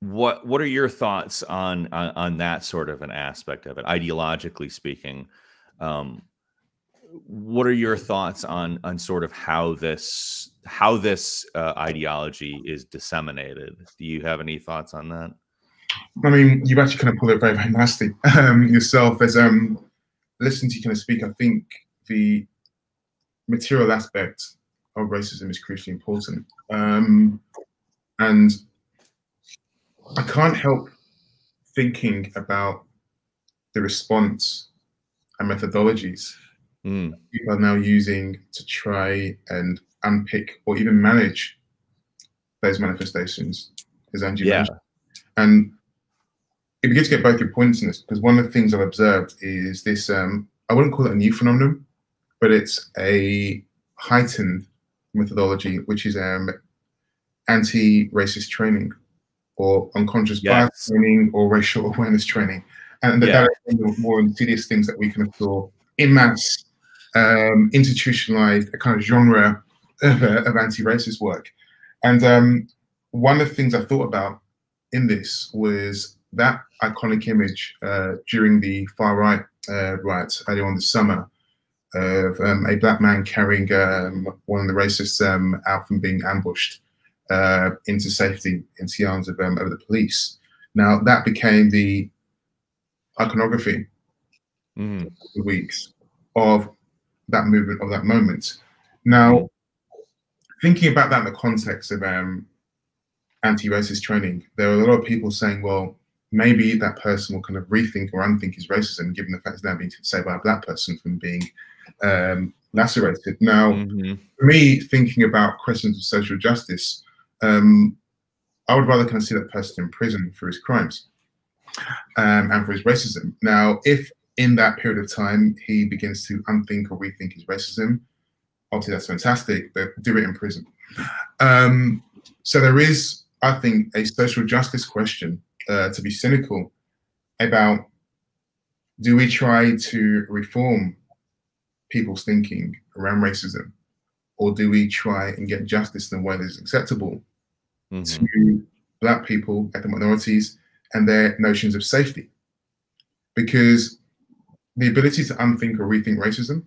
what what are your thoughts on, on on, that sort of an aspect of it ideologically speaking? Um what are your thoughts on on sort of how this how this uh, ideology is disseminated? Do you have any thoughts on that? I mean, you've actually kind of pulled it very, very nicely [LAUGHS] um, yourself. As um, listening to you kind of speak, I think the material aspect of racism is crucially important. Um, and I can't help thinking about the response and methodologies mm. people are now using to try and unpick or even manage those manifestations, as Angie yeah. mentioned. And it'd be good to get both your points in this because one of the things I've observed is this. Um, I wouldn't call it a new phenomenon, but it's a heightened methodology, which is um, anti-racist training or unconscious yes. bias training or racial [LAUGHS] awareness training. And the yeah. more insidious things that we can explore in mass, um, institutionalized, a kind of genre of, uh, of anti-racist work. And um, one of the things I thought about in this was that iconic image uh, during the far right uh, riots earlier on this summer of um, a black man carrying um, one of the racists um, out from being ambushed uh, into safety into the arms of, um, of the police. Now that became the iconography mm. the weeks of that movement of that moment. Now, thinking about that in the context of um, anti-racist training, there are a lot of people saying, well, maybe that person will kind of rethink or unthink his racism, given the fact it's now being saved by a black person from being um, lacerated. Now, mm-hmm. me, thinking about questions of social justice, um, I would rather kind of see that person in prison for his crimes um, and for his racism. Now, if in that period of time he begins to unthink or rethink his racism, obviously that's fantastic, but do it in prison. Um, so there is, I think, a social justice question uh, to be cynical about do we try to reform people's thinking around racism or do we try and get justice in a way that is acceptable mm-hmm. to black people, ethnic minorities, and their notions of safety? Because the ability to unthink or rethink racism,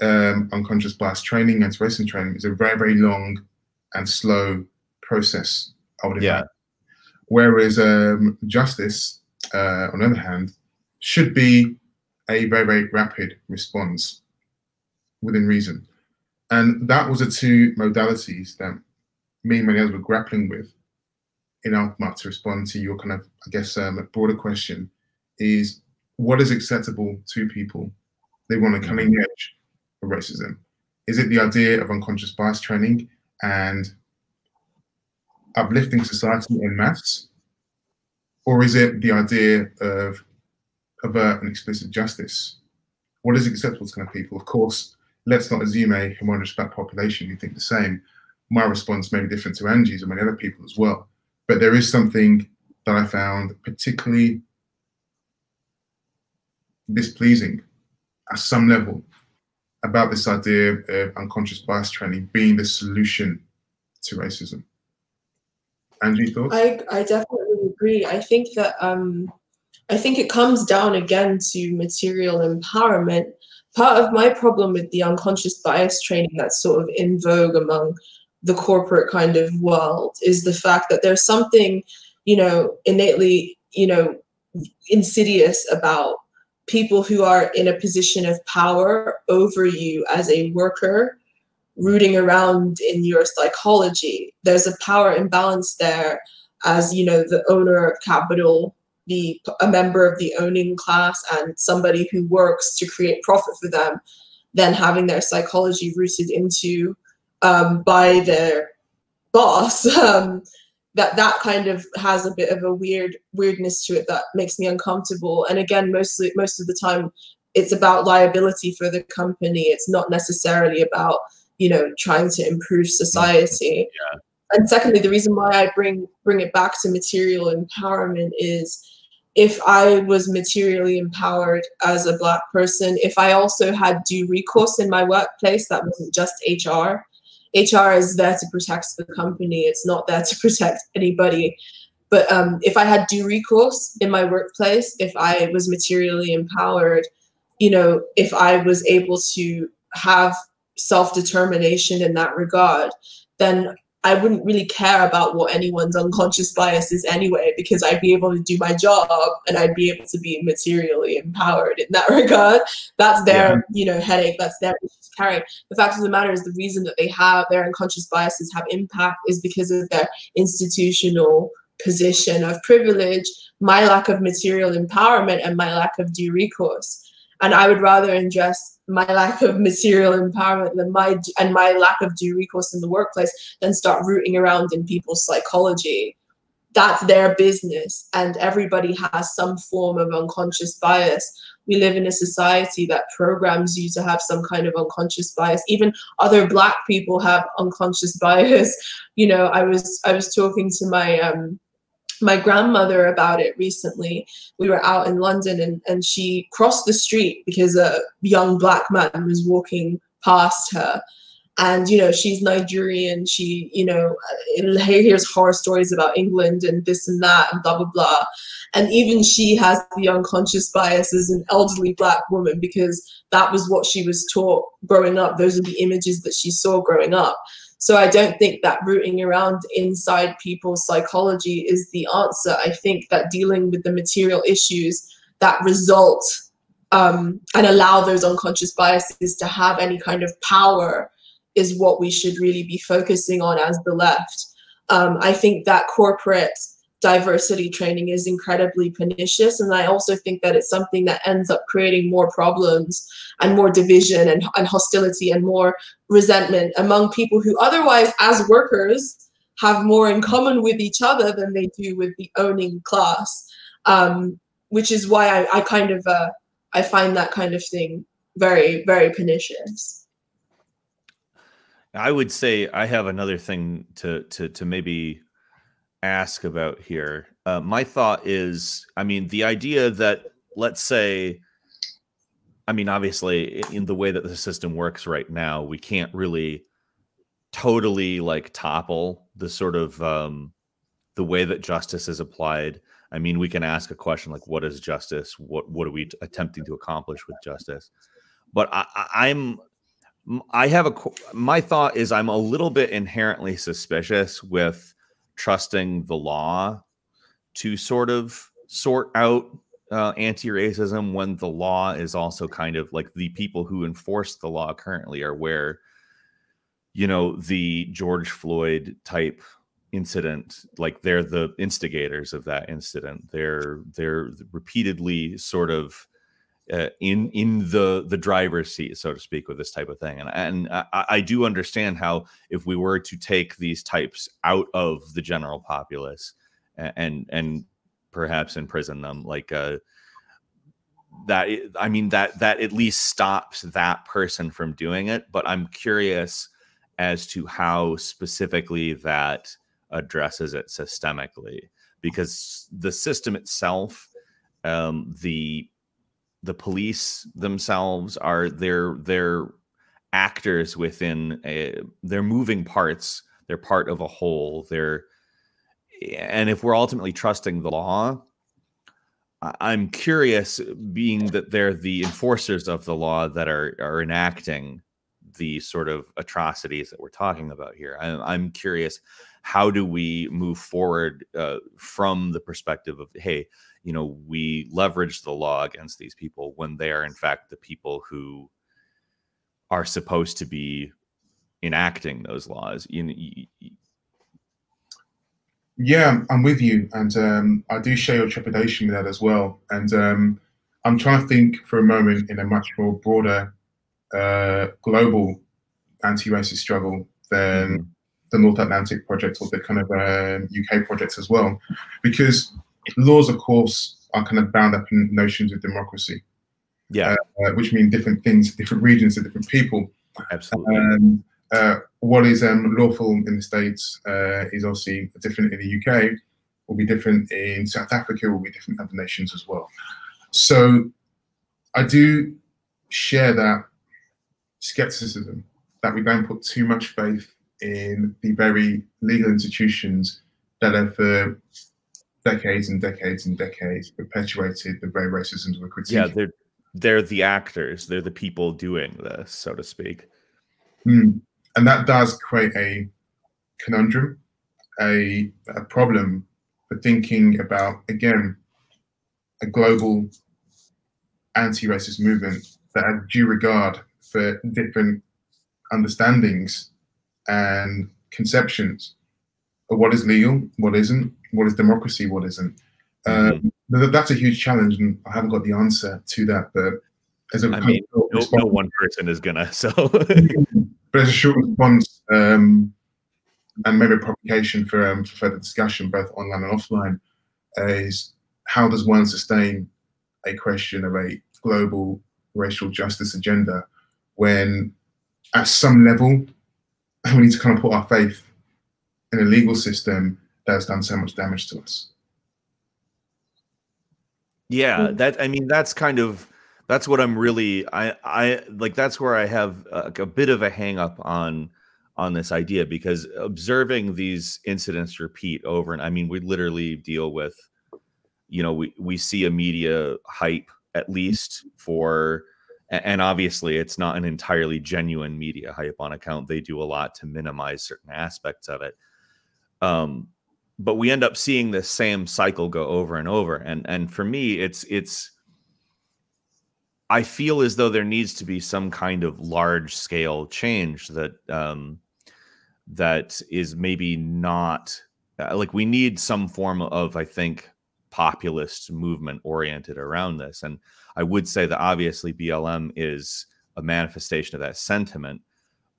um, unconscious bias training, and racism training is a very, very long and slow process. I would imagine. Whereas um, justice, uh, on the other hand, should be a very, very rapid response within reason. And that was the two modalities that me and many others were grappling with in Alkmaar to respond to your kind of, I guess, um, broader question is what is acceptable to people? They want a cutting edge of racism. Is it the idea of unconscious bias training and uplifting society en masse? Or is it the idea of overt and explicit justice what is acceptable to kind of people? Of course, let's not assume a homogenous black population who think the same. My response may be different to Angie's and many other people as well. But there is something that I found particularly displeasing at some level about this idea of unconscious bias training being the solution to racism. Angie, thoughts? I, I definitely agree. I think that um, I think it comes down again to material empowerment. Part of my problem with the unconscious bias training that's sort of in vogue among the corporate kind of world is the fact that there's something, you know, innately, you know, insidious about people who are in a position of power over you as a worker rooting around in your psychology there's a power imbalance there as you know the owner of capital the a member of the owning class and somebody who works to create profit for them then having their psychology rooted into um, by their boss [LAUGHS] um, that that kind of has a bit of a weird weirdness to it that makes me uncomfortable. And again mostly most of the time it's about liability for the company. It's not necessarily about you know trying to improve society. Yeah. and secondly the reason why i bring bring it back to material empowerment is if i was materially empowered as a black person if i also had due recourse in my workplace that wasn't just hr hr is there to protect the company. It's not there to [LAUGHS] protect anybody. But um, if i had due recourse in my workplace if i was materially empowered you know if i was able to have self-determination in that regard then I wouldn't really care about what anyone's unconscious bias is anyway, because I'd be able to do my job and I'd be able to be materially empowered in that [LAUGHS] regard. That's their, Yeah. you know, headache. That's their issues to carry. The fact of the matter is the reason that they have their unconscious biases have impact is because of their institutional position of privilege, my lack of material empowerment, and my lack of due recourse. And I would rather address my lack of material empowerment than my and my lack of due recourse in the workplace then start rooting around in people's psychology. That's their business, and everybody has some form of unconscious bias. We live in a society that programs you to have some kind of unconscious bias. Even other Black people have unconscious [LAUGHS] bias. You know, I was I was talking to my um, my grandmother about it recently. We were out in London and, and she crossed the street because a young black man was walking past her. And, you know, she's Nigerian. She, you know, hears horror stories about England and this and that and blah, blah, blah. And even she has the unconscious bias as an elderly black woman because that was what she was taught growing up. Those are the images that she saw growing up. So I don't think that rooting around inside people's psychology is the answer. I think that dealing with the material issues that result um, and allow those unconscious biases to have any kind of power is what we should really be focusing on as the left. Um, I think that corporate diversity training is incredibly pernicious. And I also think that it's something that ends up creating more problems and more division and, and hostility and more resentment among people who otherwise, as workers, have more in common with each other than they do with the owning class. Um, which is why I, I kind of uh, I find that kind of thing very, very pernicious. I would say I have another thing to to to maybe ask about here. Uh, my thought is, I mean, the idea that let's say, I mean, obviously, in the way that the system works right now, we can't really totally like topple the sort of um, the way that justice is applied. I mean, we can ask a question like, "What is justice? What what are we attempting to accomplish with justice?" But I, I'm I have a my thought is I'm a little bit inherently suspicious with trusting the law to sort of sort out uh, anti-racism when the law is also kind of like the people who enforce the law currently are where you know the George Floyd type incident like they're the instigators of that incident. They're they're repeatedly sort of uh, in in the the driver's seat, so to speak, with this type of thing. And and I, I do understand how if we were to take these types out of the general populace and and, perhaps imprison them, like uh, that i mean that that at least stops that person from doing it but i'm curious as to how specifically that addresses it systemically because the system itself um, the the police themselves are they're they're actors within a they're moving parts they're part of a whole they're and if we're ultimately trusting the law i'm curious being that they're the enforcers of the law that are are enacting the sort of atrocities that we're talking about here i'm, I'm curious how do we move forward uh, from the perspective of hey you know we leverage the law against these people when they are in fact the people who are supposed to be enacting those laws you, you, yeah i'm with you and um, i do share your trepidation with that as well and um, i'm trying to think for a moment in a much more broader uh, global anti-racist struggle than mm-hmm. the north atlantic project or the kind of uh, um, uk projects as well because laws, of course, are kind of bound up in notions of democracy. Yeah. Uh, which mean different things, different regions, to different people. Absolutely. Um, uh, what is um, lawful in the States uh, is obviously different in the UK, will be different in South Africa, will be different in other nations as well. So I do share that skepticism that we don't put too much faith in the very legal institutions that have uh, decades and decades and decades perpetuated the very racism we're critiquing. Yeah, they're they're the actors. They're the people doing this, so to speak. Mm. And that does create a conundrum, a, a problem for thinking about again a global anti-racist movement that has due regard for different understandings and conceptions of what is legal, what isn't, what is democracy, what isn't. Mm-hmm. Um, that's a huge challenge, and I haven't got the answer to that. But as a I mean, no, no, one person is gonna. So, [LAUGHS] but as a short response, um, and maybe a provocation for, um, for further discussion, both online and offline, uh, is how does one sustain a question of a global racial justice agenda when, at some level, [LAUGHS] we need to kind of put our faith in a legal system that has done so much damage to us. Yeah, that I mean that's kind of that's what I'm really I I like that's where I have a, a bit of a hang up on on this idea because observing these incidents repeat over and I mean we literally deal with you know we we see a media hype at least for and obviously it's not an entirely genuine media hype on account. They do a lot to minimize certain aspects of it. Um but we end up seeing this same cycle go over and over and and for me it's it's i feel as though there needs to be some kind of large scale change that um that is maybe not uh, like we need some form of i think populist movement oriented around this. And i would say that obviously blm is a manifestation of that sentiment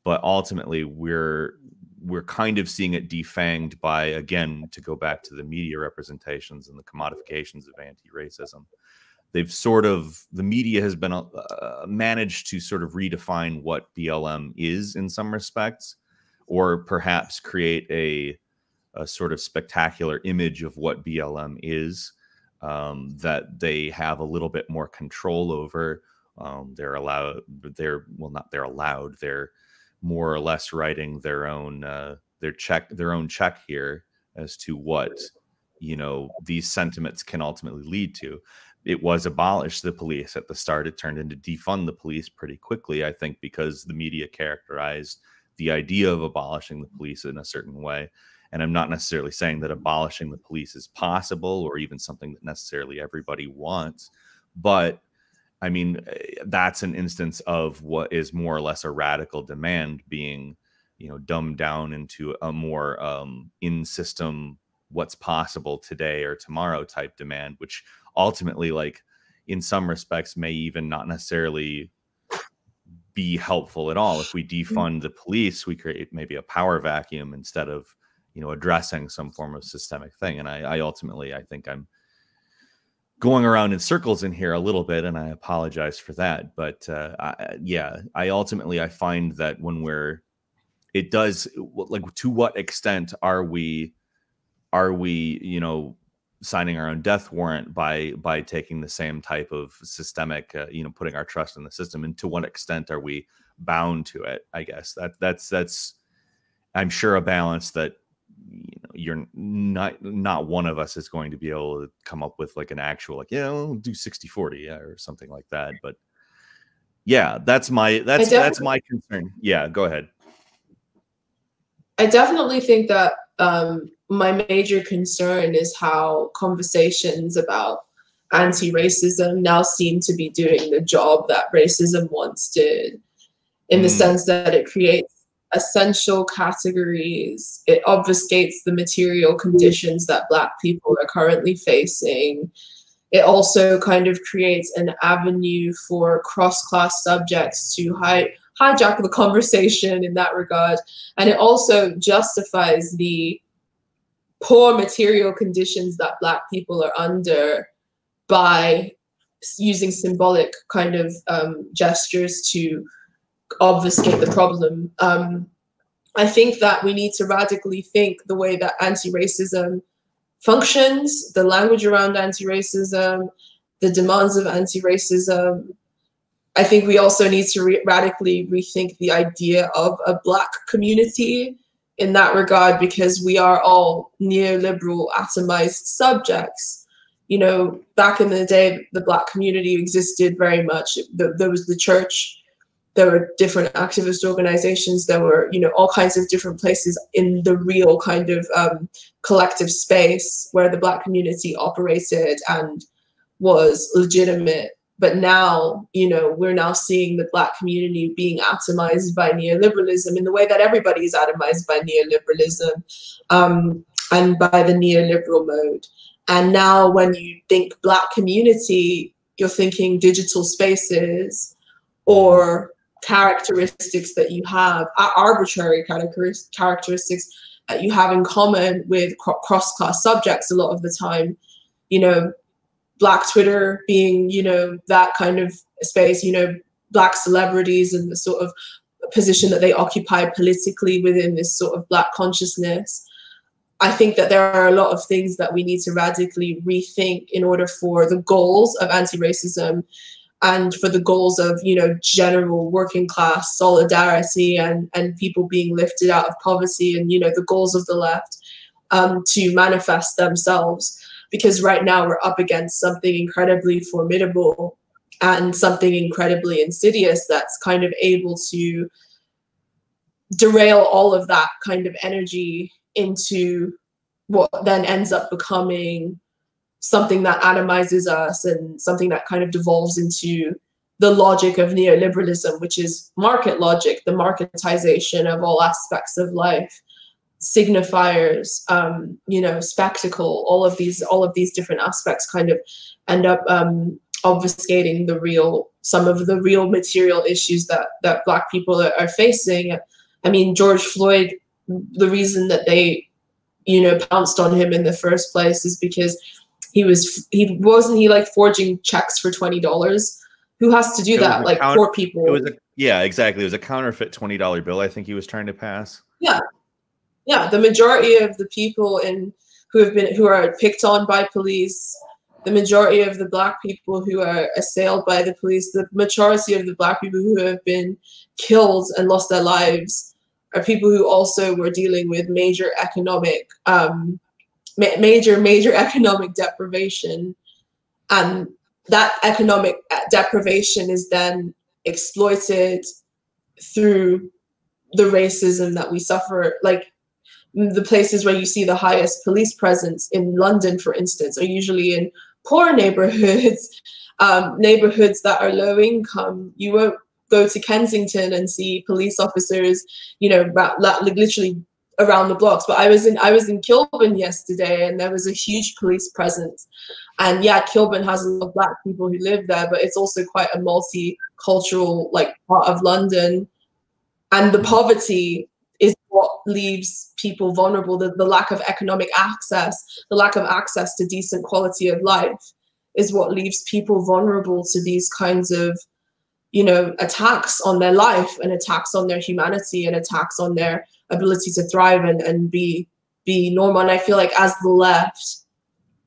but ultimately we're we're kind of seeing it defanged by again to go back to the media representations and the commodifications of anti-racism. They've sort of the media has been uh, managed to sort of redefine what blm is in some respects or perhaps create a, a sort of spectacular image of what blm is um, that they have a little bit more control over. Um, they're allowed they're well not they're allowed they're more or less writing their own uh, their check their own check here as to what you know these sentiments can ultimately lead to. It was abolish the police at the start. It turned into defund the police pretty quickly i think because the media characterized the idea of abolishing the police in a certain way. And i'm not necessarily saying that abolishing the police is possible or even something that necessarily everybody wants but I mean, eh, that's an instance of what is more or less a radical demand being, you know, dumbed down into a more um, in system, what's possible today or tomorrow type demand, which ultimately, like, in some respects, may even not necessarily be helpful at all. If we mm. defund the police, we create maybe a power vacuum instead of, you know, addressing some form of systemic thing. And I, I ultimately, I think I'm going around in circles in here a little bit, and I apologize for that. But uh, I, yeah, I ultimately I find that when we're, it does like to what extent are we, are we you know signing our own death warrant by by taking the same type of systemic uh, you know putting our trust in the system and to what extent are we bound to it i guess that that's that's i'm sure a balance that you know you're not not one of us is going to be able to come up with like an actual like yeah we'll do 60 40 yeah, or something like that but yeah that's my that's that's my concern yeah go ahead i definitely think that um my major concern is how conversations about anti-racism now seem to be doing the job that racism once did in mm. the sense that it creates essential categories. It obfuscates the material conditions that Black people are currently facing. It also kind of creates an avenue for cross class subjects to hi- hijack the conversation in that regard. And it also justifies the poor material conditions that Black people are under by using symbolic kind of um, gestures to obfuscate the problem. Um, I think that we need to radically think the way that anti-racism functions, the language around anti-racism, the demands of anti-racism. I think we also need to re- radically rethink the idea of a black community in that regard because we are all neoliberal atomized subjects. You know, back in the day, the black community existed very much. There was the church, there were different activist organizations there were you know all kinds of different places in the real kind of um, collective space where the black community operated and was legitimate. But now you know we're now seeing the black community being atomized by neoliberalism in the way that everybody is atomized by neoliberalism um, and by the neoliberal mode. And now when you think black community you're thinking digital spaces or characteristics that you have, arbitrary characteristics that you have in common with cross-class subjects a lot of the time. You know, Black Twitter being, you know, that kind of space, you know, Black celebrities and the sort of position that they occupy politically within this sort of Black consciousness. I think that there are a lot of things that we need to radically rethink in order for the goals of anti-racism and for the goals of you know general working class solidarity and and people being lifted out of poverty and you know the goals of the left um, to manifest themselves. Because right now we're up against something incredibly formidable and something incredibly insidious that's kind of able to derail all of that kind of energy into what then ends up becoming something that atomizes us and something that kind of devolves into the logic of neoliberalism, which is market logic, the marketization of all aspects of life, signifiers, um, you know, spectacle, all of these, all of these different aspects kind of end up um, obfuscating the real, some of the real material issues that that Black people are, are facing. I mean, George Floyd, the reason that they, you know, pounced on him in the first place is because he was he wasn't he like forging checks for twenty dollars. Who has to do that? Like counter, poor people. It was a, yeah, exactly. It was a counterfeit twenty dollar bill. I think he was trying to pass. Yeah, yeah. The majority of the people in who have been who are picked on by police, the majority of the black people who are assailed by the police, the majority of the black people who have been killed and lost their lives are people who also were dealing with major economic um, ma- major, major [LAUGHS] economic deprivation. And that economic uh, deprivation is then exploited through the racism that we suffer. Like the places where you see the highest police presence in London, for instance, are usually in poor neighborhoods, [LAUGHS] um, neighborhoods that are low income. You won't go to Kensington and see police officers, you know, literally around the blocks. But I was in I was in Kilburn yesterday, and there was a huge police presence. And yeah, Kilburn has a lot of black people who live there, but it's also quite a multicultural like part of London. And the poverty is what leaves people vulnerable. The, the lack of economic access, the lack of access to decent quality of life is what leaves people vulnerable to these kinds of you know attacks on their life and attacks on their humanity and attacks on their ability to thrive and, and be be normal. And i feel like as the left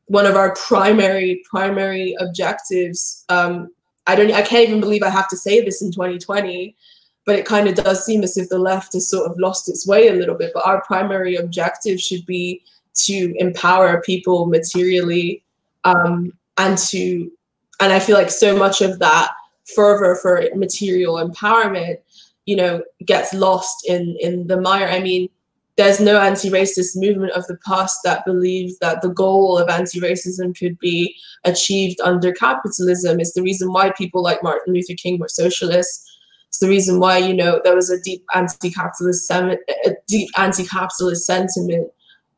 one of our primary primary objectives um, i don't i can't even believe i have to say this in 2020 but it kind of does seem as if the left has sort of lost its way a little bit. But our primary objective should be to empower people materially um, and to and i feel like so much of that fervor for material empowerment you know gets lost in in the mire. I mean there's no anti-racist movement of the past that believes that the goal of anti-racism could be achieved under capitalism. It's the reason why people like martin luther king were socialists. It's the reason why you know there was a deep anti-capitalist a deep anti-capitalist sentiment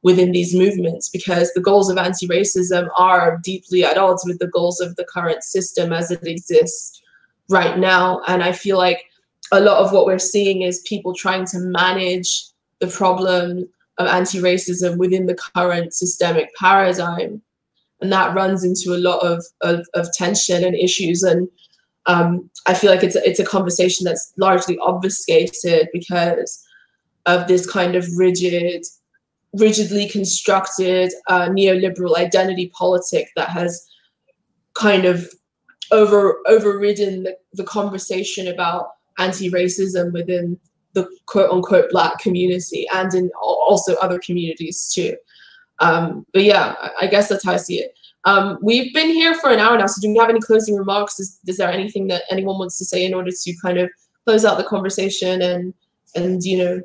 within these movements because the goals of anti-racism are deeply at odds with the goals of the current system as it exists right now. And i feel like a lot of what we're seeing is people trying to manage the problem of anti-racism within the current systemic paradigm. And that runs into a lot of, of, of tension and issues. And um, i feel like it's a, it's a conversation that's largely obfuscated because of this kind of rigid rigidly constructed uh, neoliberal identity politic that has kind of over overridden the, the conversation about anti-racism within the quote unquote black community and in also other communities too. Um, but yeah, I guess that's how I see it. Um, we've been here for an hour now, so do you have any closing remarks? Is, is there anything that anyone wants to say in order to kind of close out the conversation and and you know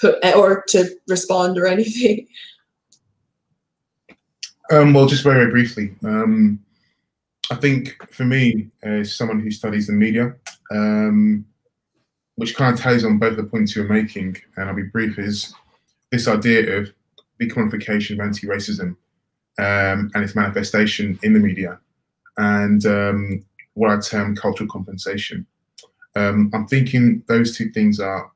put or to respond or [LAUGHS] anything? Um, well, just very, very briefly. Um, I think for me, as someone who studies the media, um, which kind of ties on both the points you're making, and I'll be brief, is this idea of the commodification of anti-racism um, and its manifestation in the media, and um, what I term cultural compensation. Um, I'm thinking those two things are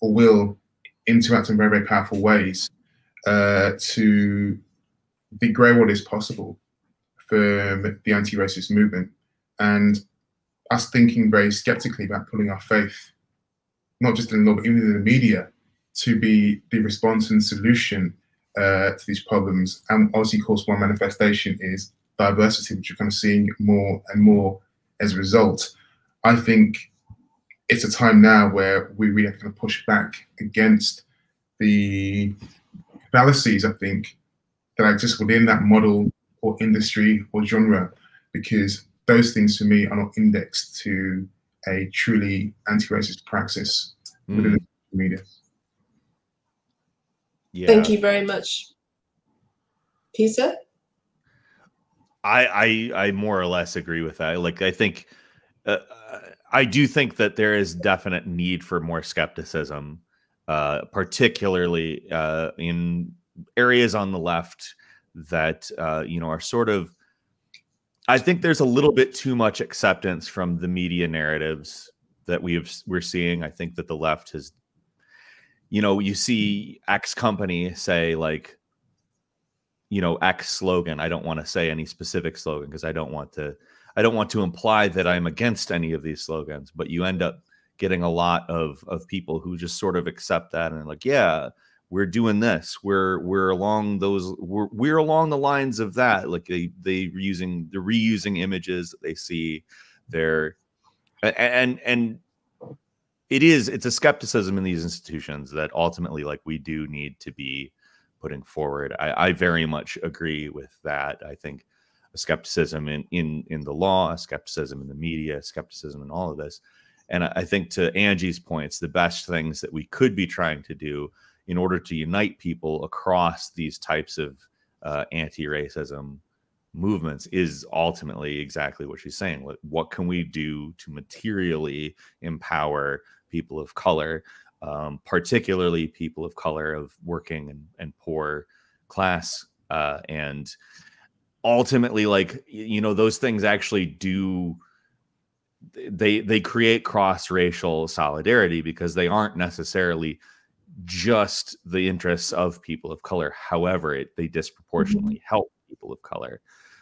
or will interact in very, very powerful ways uh, to degrade what is possible for the anti-racist movement, and us thinking very skeptically about pulling our faith not just in law, but even in the media, to be the response and solution uh, to these problems. And obviously, of course, one manifestation is diversity, which we're kind of seeing more and more as a result. I think it's a time now where we really have to kind of push back against the fallacies, I think, that exist within that model or industry or genre, because those things for me are not indexed to a truly anti-racist praxis mm. within the media. Yeah. Thank you very much, Peter. I, I I more or less agree with that. Like I think uh, I do think that there is definite need for more skepticism, uh, particularly uh, in areas on the left that uh, you know are sort of I think there's a little bit too much acceptance from the media narratives that we've we're seeing. I think that the left has, you know, you see X company say like, you know, X slogan. I don't want to say any specific slogan because I don't want to I don't want to imply that I'm against any of these slogans, but you end up getting a lot of of people who just sort of accept that and like, yeah, we're doing this we're we're along those we're, we're along the lines of that like they they using the reusing images that they see they're and and it is it's a skepticism in these institutions that ultimately like we do need to be putting forward. I, I very much agree with that. I think a skepticism in in in the law a skepticism in the media skepticism in all of this. And I think to angie's points the best things that we could be trying to do in order to unite people across these types of uh, anti-racism movements is ultimately exactly what she's saying. What, what can we do to materially empower people of color, um, particularly people of color of working and, and poor class, uh, and ultimately, like you know, those things actually do they they create cross racial solidarity because they aren't necessarily just the interests of people of color. However, it, they disproportionately mm-hmm. help people of color.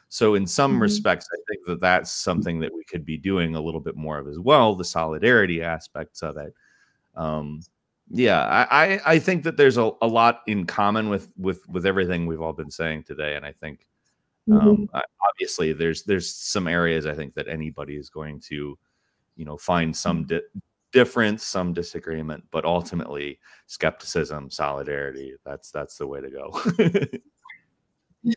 So, in some Mhm. respects, I think that that's something that we could be doing a little bit more of as well. The solidarity aspects of it. Um, yeah, I, I, I think that there's a, a lot in common with with with everything we've all been saying today, and I think Mhm. um, I- obviously there's there's some areas I think that anybody is going to, you know, find some di- difference, some disagreement, but ultimately skepticism, solidarity. That's that's the way to go. [LAUGHS]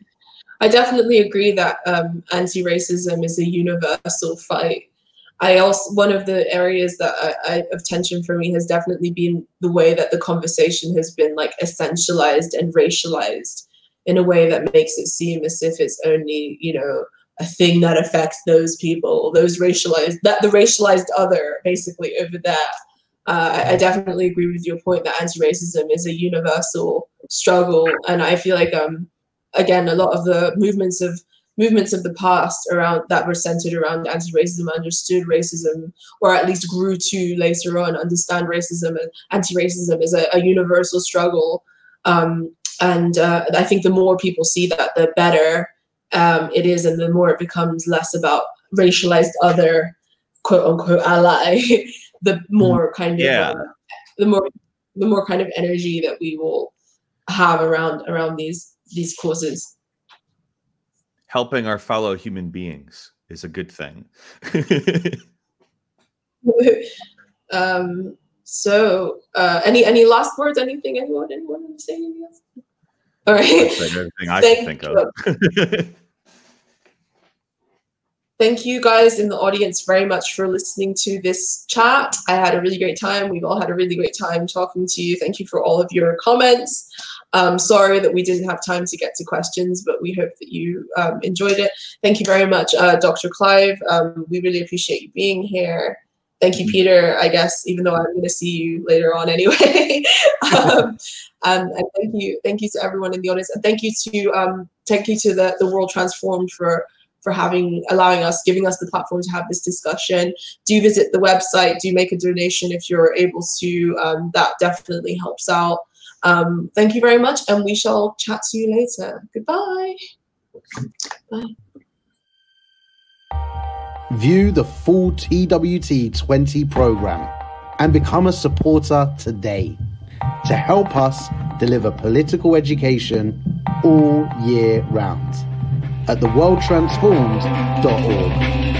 I definitely agree that um, anti-racism is a universal fight. I also one of the areas that I, I, of tension for me has definitely been the way that the conversation has been like essentialized and racialized in a way that makes it seem as if it's only you know a thing that affects those people, those racialized that the racialized other basically over there. Uh, I, I definitely agree with your point that anti-racism is a universal struggle, and I feel like um again a lot of the movements of movements of the past around that were centered around anti-racism understood racism or at least grew to later on understand racism and anti-racism is a, a universal struggle um, and uh, i think the more people see that the better um, it is and the more it becomes less about racialized other quote unquote ally [LAUGHS] the more kind Yeah. of uh, the more the more kind of energy that we will have around around these these causes Helping our fellow human beings is a good thing. [LAUGHS] um, so, uh, any any last words? Anything? Anyone? Anyone want to say anything else? All I've everything I could [LAUGHS] think of. Thank you guys in the audience very much for listening to this chat. I had a really great time. We've all had a really great time talking to you. Thank you for all of your comments. Um, sorry that we didn't have time to get to questions, but we hope that you um, enjoyed it. Thank you very much, uh, Dr. Clive. Um, we really appreciate you being here. Thank you, Peter. I guess even though I'm going to see you later on anyway. [LAUGHS] um, [LAUGHS] um, and thank you, thank you to everyone in the audience, and thank you to um, thank you to the the World Transformed for for having allowing us giving us the platform to have this discussion. Do visit the website do make a donation if you're able to um, that definitely helps out. Um, thank you very much and we shall chat to you later. Goodbye. Bye. View the full TWT 20 program and become a supporter today to help us deliver political education all year round at theworldtransformed.org.